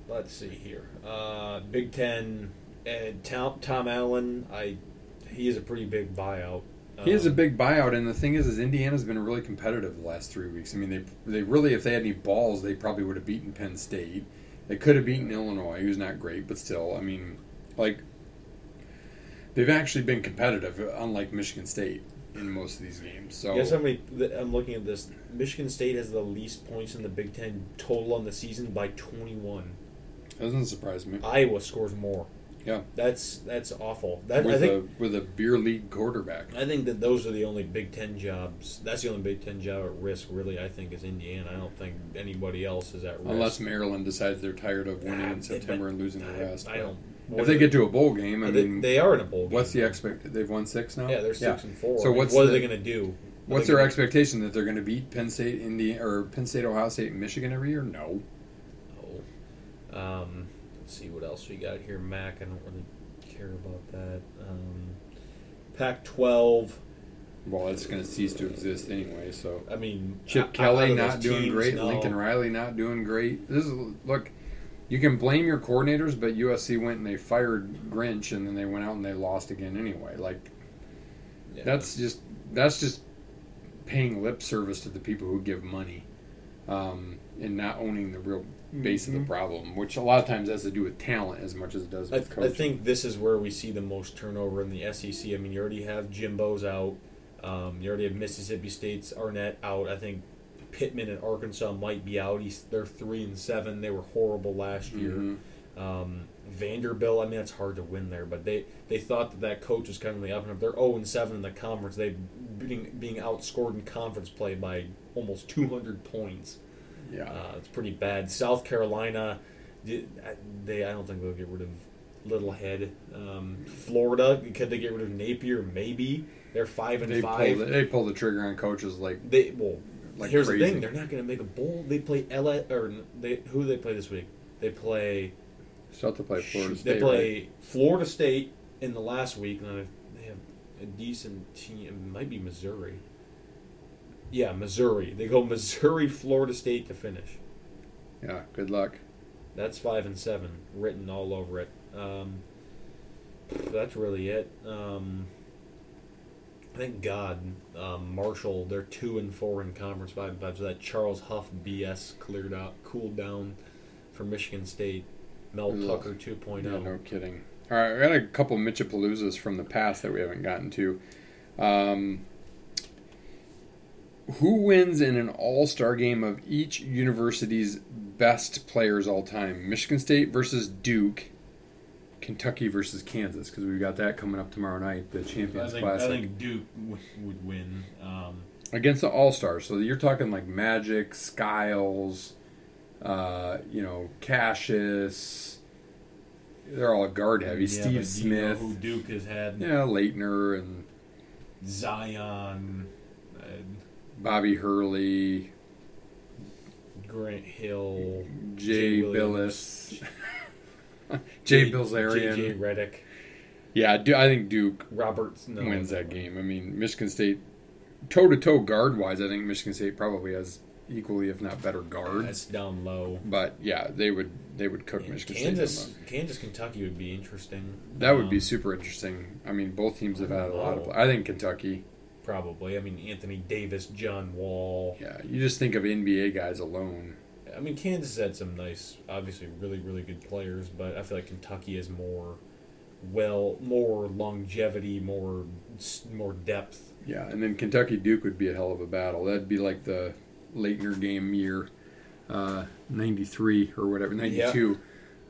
Let's see here. Uh, Big Ten. And Tom, Tom Allen. I he is a pretty big buyout. He is a Um, big buyout, and the thing is, is Indiana's been really competitive the last three weeks. I mean, they they really, if they had any balls, they probably would have beaten Penn State. They could have beaten Illinois, who's not great, but still, I mean, like they've actually been competitive, unlike Michigan State in most of these games. So Guess how many? I'm looking at this. Michigan State has the least points in the Big Ten total on the season by 21. doesn't surprise me. Iowa scores more. Yeah, That's that's awful. That, with I think a with a beer league quarterback. I think that those are the only Big Ten jobs. That's the only Big Ten job at risk. Really, I think is Indiana. I don't think anybody else is at risk. Unless Maryland decides they're tired of winning Ah, in September and losing the I- rest. I but don't. If they get to a bowl game, I they, mean, they are in a bowl. Game. what's the expect? They've won six now. Yeah, they're six and four. So what's what the- are they going to do? Are What's their gonna- expectation that they're going to beat Penn State, Indiana, or Penn State, Ohio State, Michigan every year? No. Oh. Um, let's see what else we got here. Mac, I don't really care about that. Um, Pac-12. Well, it's going to cease to exist anyway. So I mean, Chip out- Kelly not those doing teams, great, no. Lincoln Riley not doing great. This is look. You can blame your coordinators, but USC went and they fired Grinch, and then they went out and they lost again anyway. Like Yeah. that's just that's just paying lip service to the people who give money, um, and not owning the real base of the problem, which a lot of times has to do with talent as much as it does I, with I coaching. think this is where we see the most turnover in the SEC. I mean, you already have Jimbo's out. Um, you already have Mississippi State's Arnett out. I think Pittman and Arkansas might be out. He's, they're three and seven. They were horrible last year. Mhm. Um, Vanderbilt. I mean, it's hard to win there, but they, they thought that that coach was kind of the up and up. They're zero and seven in the conference. They being being outscored in conference play by almost two hundred points. Yeah. Uh, it's pretty bad. South Carolina, they I don't think they'll get rid of Littlehead. Um, Florida, could they get rid of Napier? Maybe they're five and they five. pulled they pulled the trigger on coaches like They well, Like here's crazy. the thing: they're not going to make a bowl. They play LA or they who do they play this week? They play still to play Florida State. they play right? Florida State in the last week, and they have a decent team. It might be Missouri. Yeah, Missouri. They go Missouri, Florida State to finish. Yeah. Good luck. That's five and seven written all over it. Um, that's really it. Um, thank God, um, Marshall. They're two and four in conference five and five. So that Charles Huff BS cleared out, cooled down for Michigan State. Mel. Tucker oh. 2.0. Yeah, no kidding. All right, I got a couple Mitchapaloozas from the past that we haven't gotten to. Um, who wins in an All Star game of each university's best players all time? Michigan State versus Duke, Kentucky versus Kansas, because we've got that coming up tomorrow night, the I Champions think, I Classic think Duke w- would win. Um, against the All Stars. So you're talking like Magic, Skiles, uh, you know, Cassius. They're all guard heavy. yeah, Steve but do you know Smith. who Duke has had? Yeah, Laettner and Zion, Bobby Hurley, Grant Hill, Jay Williams, Billis, Jay J.J. Bilzerian. Redick, Yeah, Du- I think Duke Roberts. No, wins that game. I mean, Michigan State toe to toe guard wise, I think Michigan State probably has equally, if not better, guard. That's down low. But yeah, they would they would cook Michigan Kansas, low. Kansas, Kentucky would be interesting. That would be Um, super interesting. I mean, both teams have had a lot of. I think Kentucky. Probably. I mean, Anthony Davis, John Wall. Yeah, you just think of NBA guys alone. I mean, Kansas had some nice, obviously, really, really good players, but I feel like Kentucky is more, well, more longevity, more, more depth. Yeah, and then Kentucky Duke would be a hell of a battle. That'd be like the Laettner game year, uh, '93 or whatever, '92,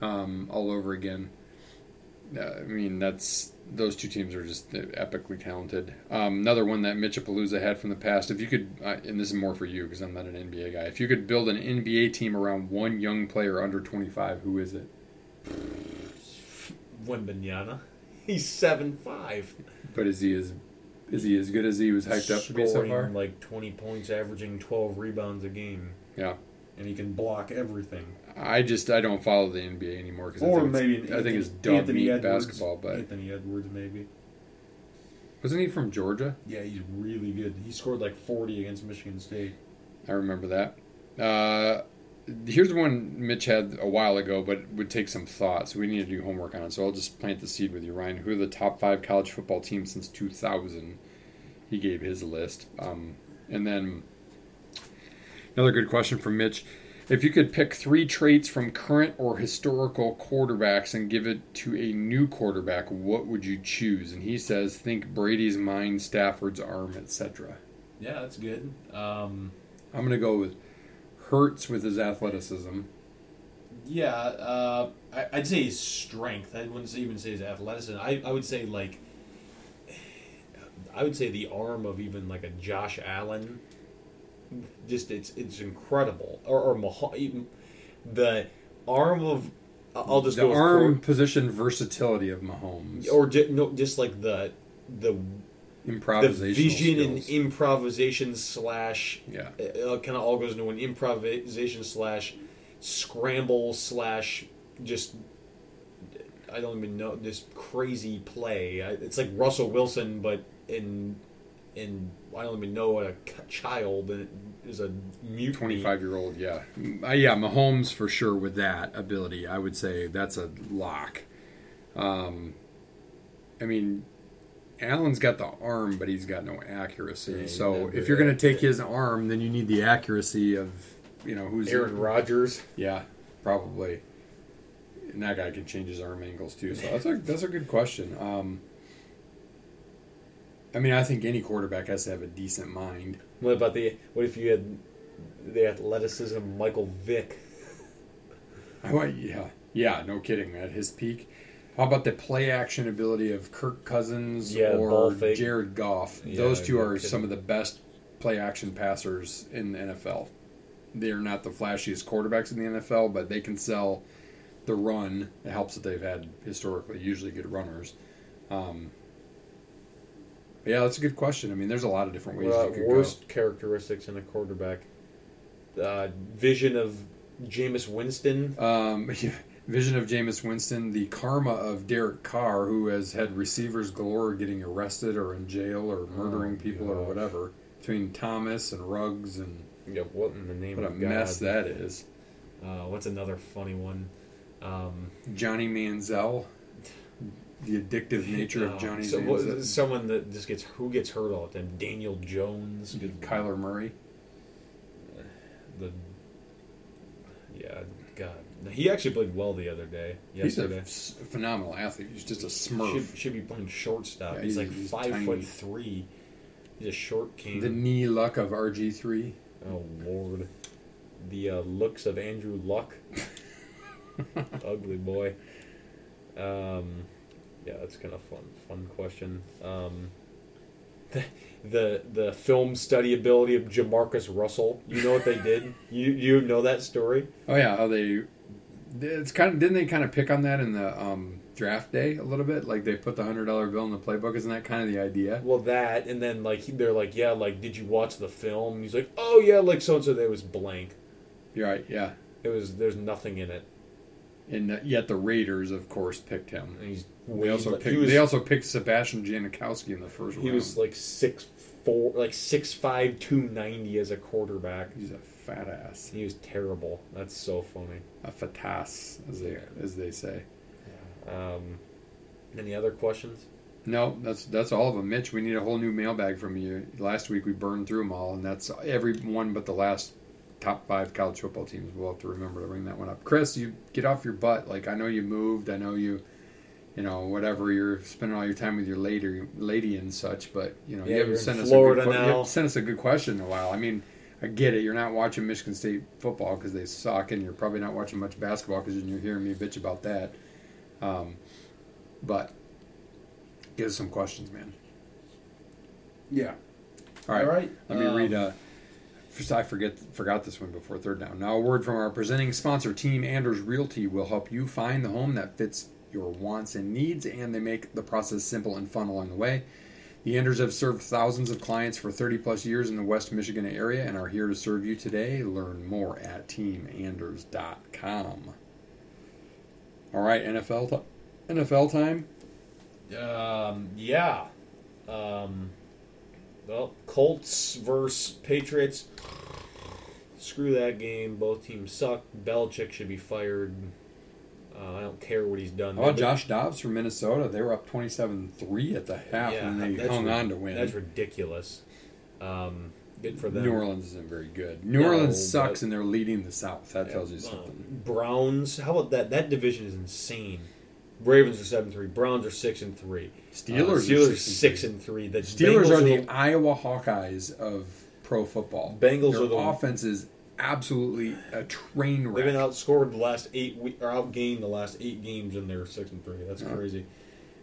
um, all over again. Uh, I mean, that's those two teams are just epically talented. Um, another one that Mitchapalooza had from the past. If you could, uh, and this is more for you because I'm not an NBA guy. If you could build an NBA team around one young player under 25, who is it? Wembanyama, he's seven five, But is he as is he as good as he was hyped up to be so far? like twenty points, averaging twelve rebounds a game, Yeah. and he can block everything. I just I don't follow the NBA anymore because I Or think maybe it's, I think it's dog Anthony meat Edwards. basketball. But Anthony Edwards, maybe. wasn't he from Georgia? Yeah, he's really good. He scored like forty against Michigan State. I remember that. Uh, here's one Mitch had a while ago, but would take some thought. So we need to do homework on it. So I'll just plant the seed with you, Ryan. Who are the top five college football teams since 2000? He gave his list. Um, and then another good question from Mitch. If you could pick three traits from current or historical quarterbacks and give it to a new quarterback, what would you choose? And he says, think Brady's mind, Stafford's arm, etc. Yeah, that's good. Um, I'm going to go with Hurts with his athleticism. yeah, uh, I, I'd say his strength. I wouldn't even say his athleticism. I, I would say like, I would say the arm of even like a Josh Allen. Just it's it's incredible. Or, or even the arm of. I'll just the go arm Cor- position versatility of Mahomes, or ju- no, just like the the improvisation, vision skills. and improvisation slash yeah, uh, it kind of all goes into an improvisation slash scramble slash just I don't even know this crazy play. I- It's like Russell Wilson, but in in I don't even know a child is a mutiny. 25 year old. Yeah, uh, yeah. Mahomes for sure with that ability. I would say that's a lock. Um, I mean, Allen's got the arm, but he's got no accuracy. Yeah, so if you're going to take his arm, then you need the accuracy of you know who's Aaron Rodgers. Yeah, probably. And that guy can change his arm angles too. So that's a that's a good question. Um, I mean, I think any quarterback has to have a decent mind. What about the? What if you had the athleticism of Michael Vick? I want, yeah, yeah, no kidding. At his peak, how about the play action ability of Kirk Cousins Yeah, or. Jared Goff? Yeah, Those two are kidding. some of the best play action passers in the NFL. They're not the flashiest quarterbacks in the NFL, but they can sell the run. It helps that they've had historically usually good runners. Um, yeah, that's a good question. I mean, there's a lot of different ways Uh, you could worst characteristics in a quarterback. Uh, vision of Jameis Winston. go. Um, vision of Jameis Winston, the karma of Derek Carr, who has had receivers galore getting arrested or in jail or murdering Oh, people or whatever. Between Thomas and Ruggs and Yeah, what in the name of what a God? mess that is. Uh, what's another funny one? Um, Johnny Manziel, the addictive nature uh, of Johnny so what- Manziel. someone that just gets who gets hurt all the time. Daniel Jones. Kyler Murray. The yeah, God, he actually played well the other day. He's a Yesterday. phenomenal athlete. He's just a smurf. should, should be playing shortstop. Yeah, he's, he's- like he's five tiny. foot three. He's a short king. The knee luck of RG3. Oh Lord, the uh, looks of Andrew Luck, ugly boy. Um, yeah, that's kind of fun. Fun question. Um, the, the the film study ability of Jamarcus Russell. You know what they did? you you know that story? Oh yeah, how they it's kind of didn't they kind of pick on that in the um, draft day a little bit? Like they put the hundred dollar bill in the playbook. Isn't that kind of the idea? Well, that and then like they're like, yeah, like did you watch the film? And he's like, oh yeah, like so and so. There was blank. You're right. Yeah. It was there's nothing in it. And yet the Raiders, of course, picked him. And he's They also picked. was, they also picked Sebastian Janikowski in the first he round. He was like six four, like six five, two ninety as a quarterback. He's a fat ass, He was terrible. That's so funny. a fatas, as they as they say. Um, any other questions? No, that's that's all of them. Mitch, we need a whole new mailbag from you. Last week we burned through them all, and that's every one but the last top five college football teams. We'll have to remember to bring that one up. Chris, you get off your butt. Like I know you moved. I know you, you know, whatever. You're spending all your time with your lady, lady and such. But you know, Yeah, you haven't sent us Florida a good, que- you now. haven't sent us a good question in a while. I mean. I get it. You're not watching Michigan State football because they suck, and you're probably not watching much basketball because you're hearing me bitch about that. Um, but give us some questions, man. Yeah. All right. All right. Let me um, read. Uh, first, I forget forgot this one before third down. Now, a word from our presenting sponsor, Team Anders Realty, will help you find the home that fits your wants and needs, and they make the process simple and fun along the way. The Anders have served thousands of clients for 30 plus years in the West Michigan area and are here to serve you today. Learn more at teamanders.com. All right, NFL ti- NFL time. Um, yeah. Um, well, Colts versus Patriots. Screw that game. Both teams suck. Belichick should be fired. Uh, I don't care what he's done. About Josh Dobbs from Minnesota? They were up 27-3 at the half, Yeah, and they hung ri- on to win. That's ridiculous. Um, good for them. New Orleans isn't very good. New No, Orleans sucks, and they're leading the South. That Yeah, tells you um, something. Browns. How about that? That division is insane. Ravens are seven three. Browns are six and three. Steelers, Uh, are Steelers six, six and three. The. Steelers Bengals are the Iowa Hawkeyes of pro football. Bengals Their are the- offense is absolutely a train wreck. They've been outscored the last eight we- or outgained the last eight games, and they're six and three. That's Yeah. crazy.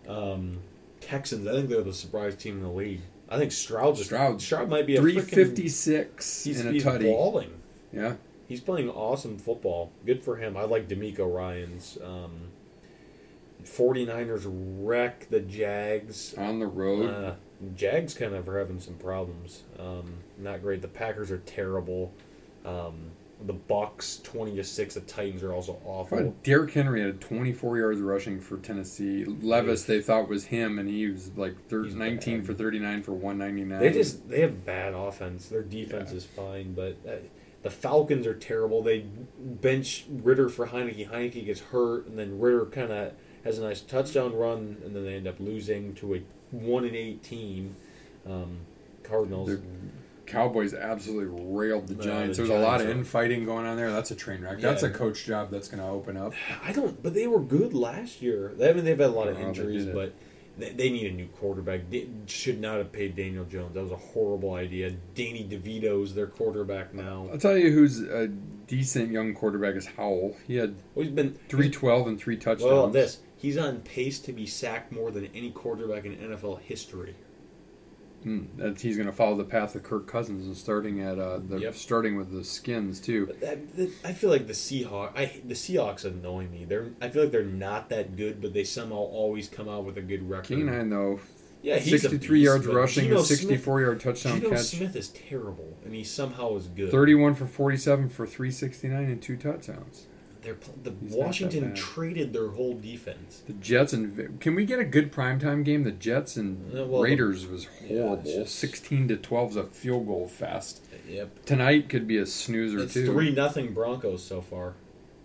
Um, Texans. I think they're the surprise team in the league. I think Stroud. Stroud. Stroud might be a Three fifty six He's, in a he's balling. Yeah, He's playing awesome football. Good for him. I like DeMeco Ryans. Um, 49ers wreck the Jags. on the road. Uh, Jags kind of are having some problems. Um, not great. The Packers are terrible. Um, the Bucks twenty to six. The Titans are also awful. But Derrick Henry had 24 yards rushing for Tennessee. Levis, they thought was him, and he was like thir- 19 bad. for 39 for 199. They just they have bad offense. Their defense Yeah. is fine, but uh, the Falcons are terrible. They bench Ridder for Heinicke. Heinicke gets hurt, and then Ridder kind of has a nice touchdown run, and then they end up losing to a one and eight team. Um, Cardinals. The Cowboys absolutely railed the No, Giants. the There's a lot of infighting going on there. That's a train wreck. That's a coach job that's going to open up. I don't, but they were good last year. I mean, they've had a lot of they injuries, did but they, they need a new quarterback. They should not have paid Daniel Jones. That was a horrible idea. Danny DeVito's their quarterback now. I'll tell you who's a decent young quarterback is Howell. He had Well, he's been 312 and three touchdowns. Well, this he's on pace to be sacked more than any quarterback in NFL history. Hmm, that he's going to follow the path of Kirk Cousins and starting at uh, the Yep. starting with the Skins too. But that, that, I feel like the Seahawks. I the Seahawks annoy me. They're I feel like they're not that good, but they somehow always come out with a good record. K9 though, yeah, he's 63 beast, yards rushing, Geno a 64 yard Smith, touchdown Geno catch. Smith is terrible, and he somehow is good. 31 for 47 for 369 and two touchdowns. They're the He's Washington traded their whole defense. The Jets and can we get a good primetime game? The Jets and Uh, well, Raiders was horrible. it's just- 16 to 12 is a field goal fest. Yep, Tonight could be a snoozer it's too. three nothing Broncos so far.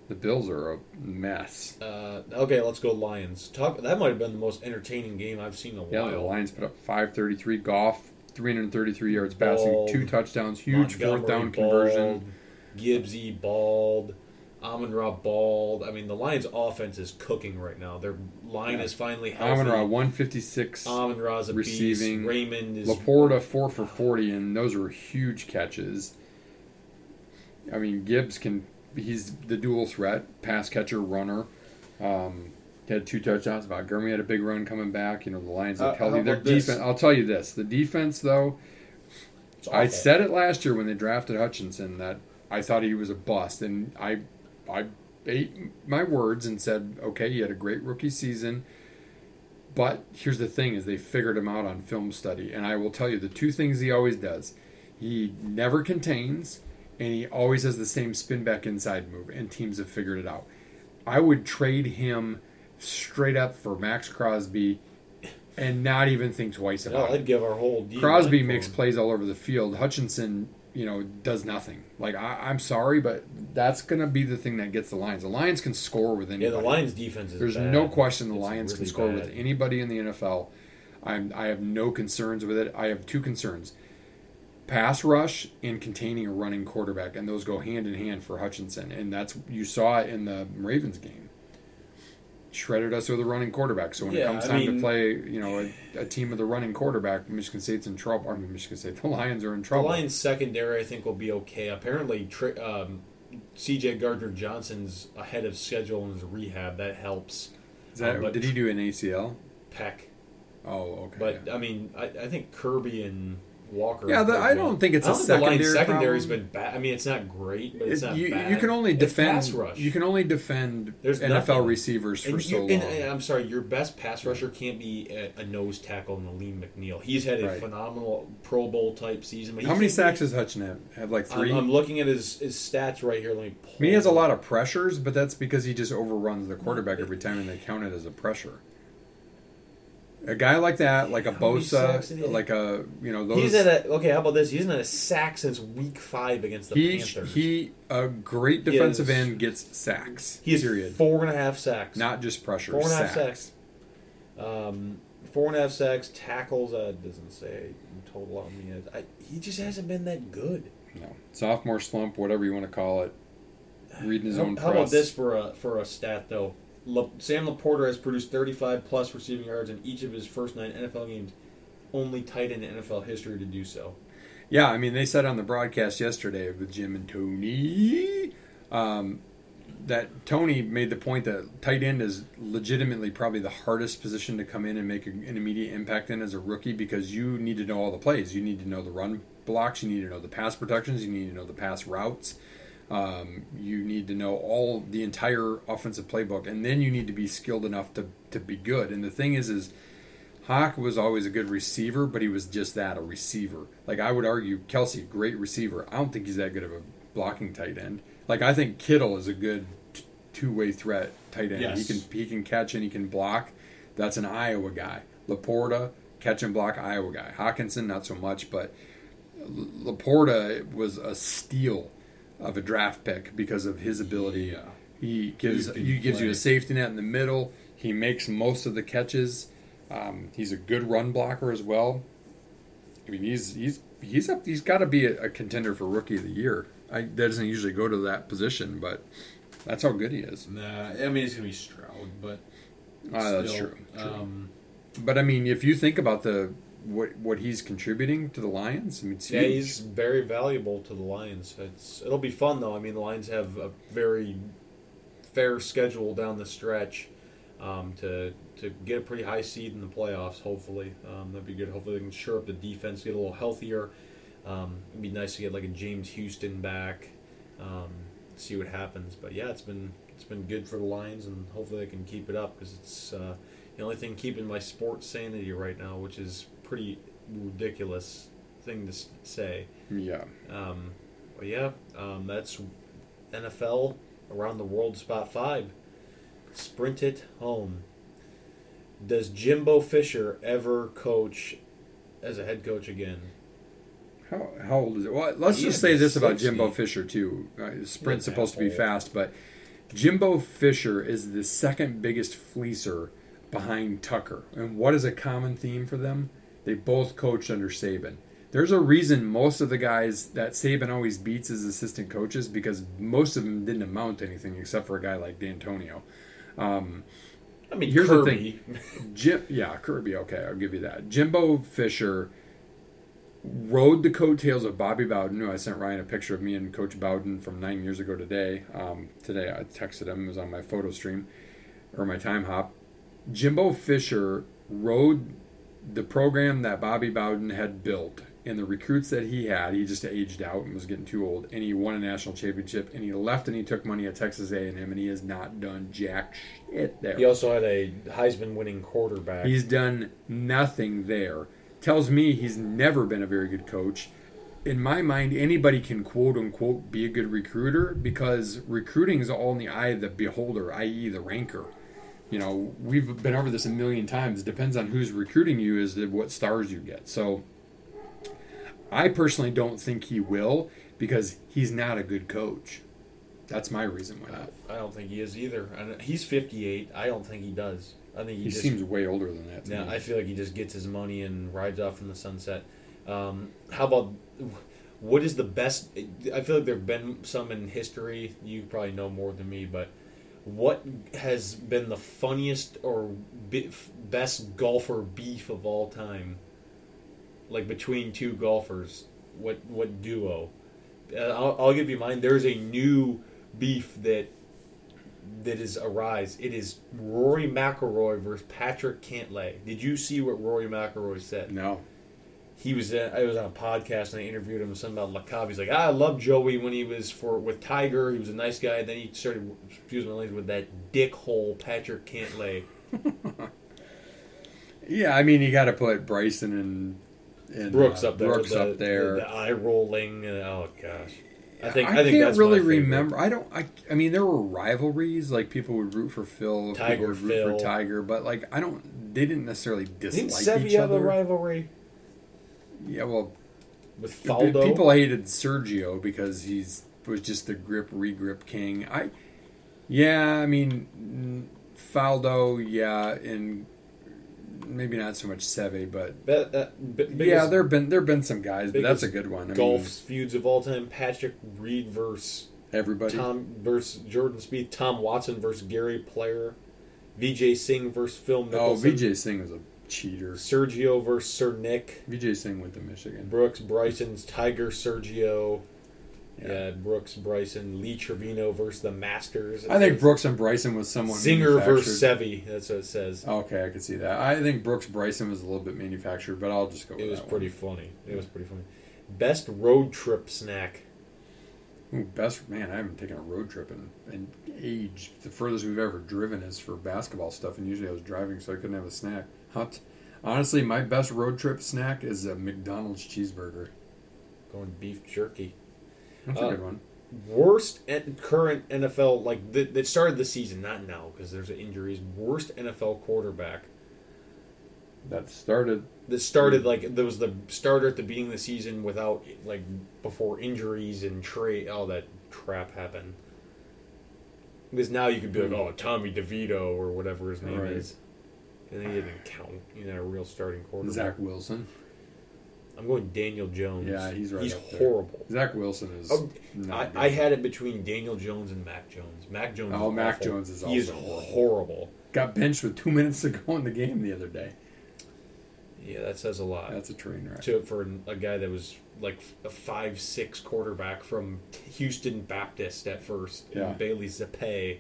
The Bills are a mess. Uh, okay, let's go Lions. Talk. That might have been the most entertaining game I've seen in a Yeah, while. Yeah, the Lions put up 533. Goff 333 yards passing, Bald. two touchdowns, huge fourth down Montgomery conversion. Gibbsy bald, Amon Ra bald. I mean, the Lions' offense is cooking right now. Their line Yeah. is finally healthy. Amon Ra 156. Amon Ra's a receiving. beast. Raymond is LaPorta four for 40, and those were huge catches. I mean, Gibbs can. He's the dual threat, pass catcher, runner. Um, he had two touchdowns. About Gurmy had a big run coming back. You know, the Lions Uh, look healthy. how Their about this? defense. I'll tell you this: the defense, though, I said it last year when they drafted Hutchinson that I thought he was a bust, and I, I ate my words and said, okay, he had a great rookie season. But here's the thing: is they figured him out on film study, and I will tell you the two things he always does: he never contains, and he always has the same spin back inside move, and teams have figured it out. I would trade him straight up for Maxx Crosby and not even think twice about I'd it. give our whole Crosby makes plays all over the field. Hutchinson, you know, does nothing. Like I, I'm sorry, but that's gonna be the thing that gets the Lions. The Lions can score with Yeah, anybody. the Lions' defense is. There's bad. no question the It's Lions can score bad. with anybody in the NFL. I'm, I have no concerns with it. I have two concerns: pass rush and containing a running quarterback, and those go hand in hand for Hutchinson. And that's you saw it in the Ravens game. Shredded us with a running quarterback. So when it Yeah, comes I time mean- to play, you know, a, a team with a running quarterback, Michigan State's in trouble. I mean, Michigan State, the Lions are in trouble. The. Lions' secondary, I think, will be okay. Apparently, tri- um, C.J. Gardner Johnson's ahead of schedule in his rehab. That helps. Is that, um, but- did he do an ACL? Peck, Oh, okay. but yeah. I mean, I, I think Kirby and Walker. Yeah, the- I don't think it's I a don't think the Lions' secondary secondary's problem. been bad. I mean, it's not great, but it's It- not you, bad. you can only It's defend pass rush. you can only defend There's NFL nothing. receivers for And so you- long. and- and I'm sorry, your best pass rusher can't be a, a nose tackle in Alim McNeill. He's had a Right. phenomenal Pro Bowl type season. How many sacks does Hutchin have? Have like I'm, 3 I'm looking at his, his stats right here. Let me. Pull I mean, he has a lot of pressures, but that's because he just overruns the quarterback every time, and they count it as a pressure. A guy like that, like a How many sacks did he Bosa, like a you know those. He's at a okay. How about this? He's not a sack since week five against the he Panthers. he a great He defensive has- end gets sacks. He's period. four and a half sacks. Not just pressure. four and a half sacks. sacks. Um, four and a half sacks. Tackles. Uh, doesn't say total on me. I, he just hasn't been that good. No sophomore slump, whatever you want to call it. Reading his How, own how press. about this for a for a stat though? La, Sam LaPorta has produced 35 plus receiving yards in each of his first nine NFL games. Only tight end in NFL history to do so. Yeah, I mean, they said on the broadcast yesterday with Jim and Tony um, that Tony made the point that tight end is legitimately probably the hardest position to come in and make an immediate impact in as a rookie because you need to know all the plays. You need to know the run blocks, you need to know the pass protections, you need to know the pass routes. Um, you need to know all the entire offensive playbook, and then you need to be skilled enough to, to be good. And the thing is, is Hock was always a good receiver, but he was just that, a receiver. Like I would argue, Kelce, great receiver. I don't think he's that good of a blocking tight end. Like I think Kittle is a good t- two-way threat tight end. Yes. He can he can catch and he can block. That's an Iowa guy. LaPorta, catch and block Iowa guy. Hockenson, not so much, but L- LaPorta was a steal of a draft pick because of his ability. Yeah. He gives He gives you a safety net in the middle. He makes most of the catches. Um, he's a good run blocker as well. I mean, he's he's he's up. He's got to be a, a contender for rookie of the year. I, that doesn't usually go to that position, but that's how good he is. Nah, I mean it's gonna be Stroud, but Ah, that's true. true. Um, but I mean, if you think about the what what he's contributing to the Lions, I mean, it's Yeah, huge. he's very valuable to the Lions. It's it'll be fun though. I mean, the Lions have a very fair schedule down the stretch um, to to get a pretty high seed in the playoffs. Hopefully, um, that'd be good. Hopefully, they can shore up the defense, get a little healthier. Um, it'd be nice to get like a James Houston back. Um, see what happens. But yeah, it's been it's been good for the Lions, and hopefully they can keep it up because it's uh, the only thing keeping my sports sanity right now, which is pretty ridiculous thing to say. yeah. Um, yeah, um, that's NFL around the world spot five. Sprint it home. Does Jimbo Fisher ever coach as a head coach again? How, how old is it? Well, let's He just say this about Jimbo Fisher too. Uh, sprint's supposed to be old. fast, but Jimbo Fisher is the second biggest fleecer behind Tucker. And what is a common theme for them? They both coached under Saban. There's a reason most of the guys that Saban always beats as assistant coaches because most of them didn't amount to anything except for a guy like D'Antonio. Um, I mean, Here's the thing, Jim, yeah, Kirby. Okay, I'll give you that. Jimbo Fisher rode the coattails of Bobby Bowden. Who I sent Ryan a picture of me and Coach Bowden from nine years ago today. Um, today I texted him. It was on my photo stream or my time hop. Jimbo Fisher rode the program that Bobby Bowden had built and the recruits that he had. He just aged out and was getting too old. And he won a national championship. And he left and he took money at Texas A&M. And he has not done jack shit there. He also had a Heisman winning quarterback. He's done nothing there. Tells me he's never been a very good coach. in my mind, anybody can quote unquote be a good recruiter because recruiting is all in the eye of the beholder, i.e., the ranker. You know, we've been over this a million times. It depends on who's recruiting you is what stars you get. So, I personally don't think he will because he's not a good coach. That's my reason why. Not. I don't think he is either. He's 58. I don't think he does. I think he, He just, seems way older than that. Yeah, me. I feel like he just gets his money and rides off in the sunset. Um, how about what is the best? I feel like there've been some in history. You probably know more than me, but what has been the funniest or best golfer beef of all time? Like between two golfers, what what duo? Uh, I'll, I'll give you mine. There's a new beef that that is arise. It is Rory McIlroy versus Patrick Cantlay. Did you see what Rory McIlroy said? no. He was uh, I was on a podcast and I interviewed him something about LaCava. He's like, ah, I love Joey when he was for with Tiger. He was a nice guy. Then he started excuse my language with that dickhole Patrick Cantlay. Yeah, I mean, you got to put Bryson and, and Brooks uh, up there. Brooks the, up there. The, the eye rolling. And, oh gosh. I think I, I, think can't that's really remember. I don't. I, I mean, there were rivalries. Like people would root for Phil, Tiger, people would root Phil. for Tiger, but like I don't. They didn't necessarily Didn't dislike each Seve have a rivalry Yeah, well, with Faldo? people hated Sergio because he's was just the grip regrip king. I, yeah, I mean, Faldo, yeah, and maybe not so much Seve, but Be- uh, yeah, there've been there've been some guys, but that's a good one. I golf mean, feuds of all time: Patrick Reed versus everybody. Tom versus Jordan Spieth, Tom Watson versus Gary Player, Vijay Singh versus Phil oh, Mickelson, Vijay Singh was a cheater. Sergio versus Sir Nick, Vijay Singh went to Michigan. Brooks, Bryson's Tiger, Sergio. Yeah. Yeah, Brooks, Bryson, Lee Trevino versus the Masters. I think Brooks and Bryson was someone Singer versus. Sevi. That's what it says. Okay, I could see that. I think Brooks Bryson was a little bit manufactured, but I'll just go. With It It was pretty One. funny. It was pretty funny. Best road trip snack. Ooh, best man, I haven't taken a road trip in, in age. The furthest we've ever driven is for basketball stuff, and usually I was driving, so I couldn't have a snack. Hot. Honestly, my best road trip snack is a McDonald's cheeseburger. Going beef jerky. That's Uh, a good one. worst and current NFL like that that started the season, not now because there's injuries. Worst NFL quarterback That started. that started like there was the starter at the beginning of the season without like before injuries and trade all that crap happened. Because now you could be like, oh, Tommy DeVito or whatever his name Right. is, and he didn't count. He's not a real starting quarterback. Zach Wilson. I'm going Daniel Jones. Yeah, he's right He's horrible. Zach Wilson is. Oh, I. I had it between Daniel Jones and Mac Jones. Mac Jones. Oh, is Mac awful. Jones is he is horrible. horrible. got benched with two minutes to go in the game the other day. Yeah, that says a lot. That's a train wreck. to for a guy that was like a five six quarterback from Houston Baptist at first. Yeah. And Bailey Zappe.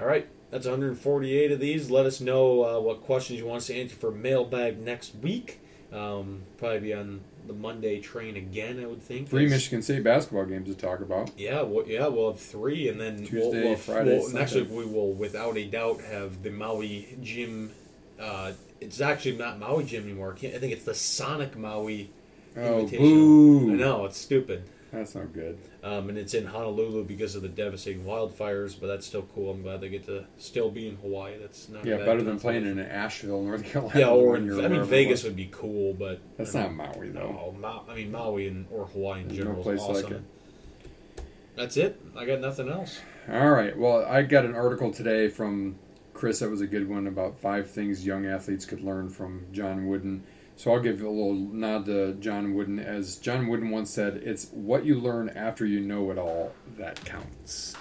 All right, that's 148 of these. Let us know uh, what questions you want us to answer for mailbag next week. Um, probably be on the Monday train again. I would think. Three Michigan State basketball games to talk about. Yeah, well, yeah, we'll have three, and then we'll, Tuesday, we'll, Friday, we'll- next week we will, without a doubt, have the Maui Jim. Uh, it's actually not Maui Jim anymore. I, think it's the Sonic Maui Oh, boo! I know it's stupid, That's not good. um, and it's in Honolulu because of the devastating wildfires. But that's still cool. I'm glad they get to still be in Hawaii. That's not Yeah, better than playing in Asheville, North Carolina. Yeah, or in, I mean Vegas would be cool, but That's I not mean, Maui though. No, Ma- I mean Maui and or Hawaii in There's no general place is like awesome. it. That's it. I got nothing else. All right. Well, I got an article today from Chris that was a good one about five things young athletes could learn from John Wooden. So I'll give a little nod to John Wooden. As John Wooden once said, it's what you learn after you know it all that counts.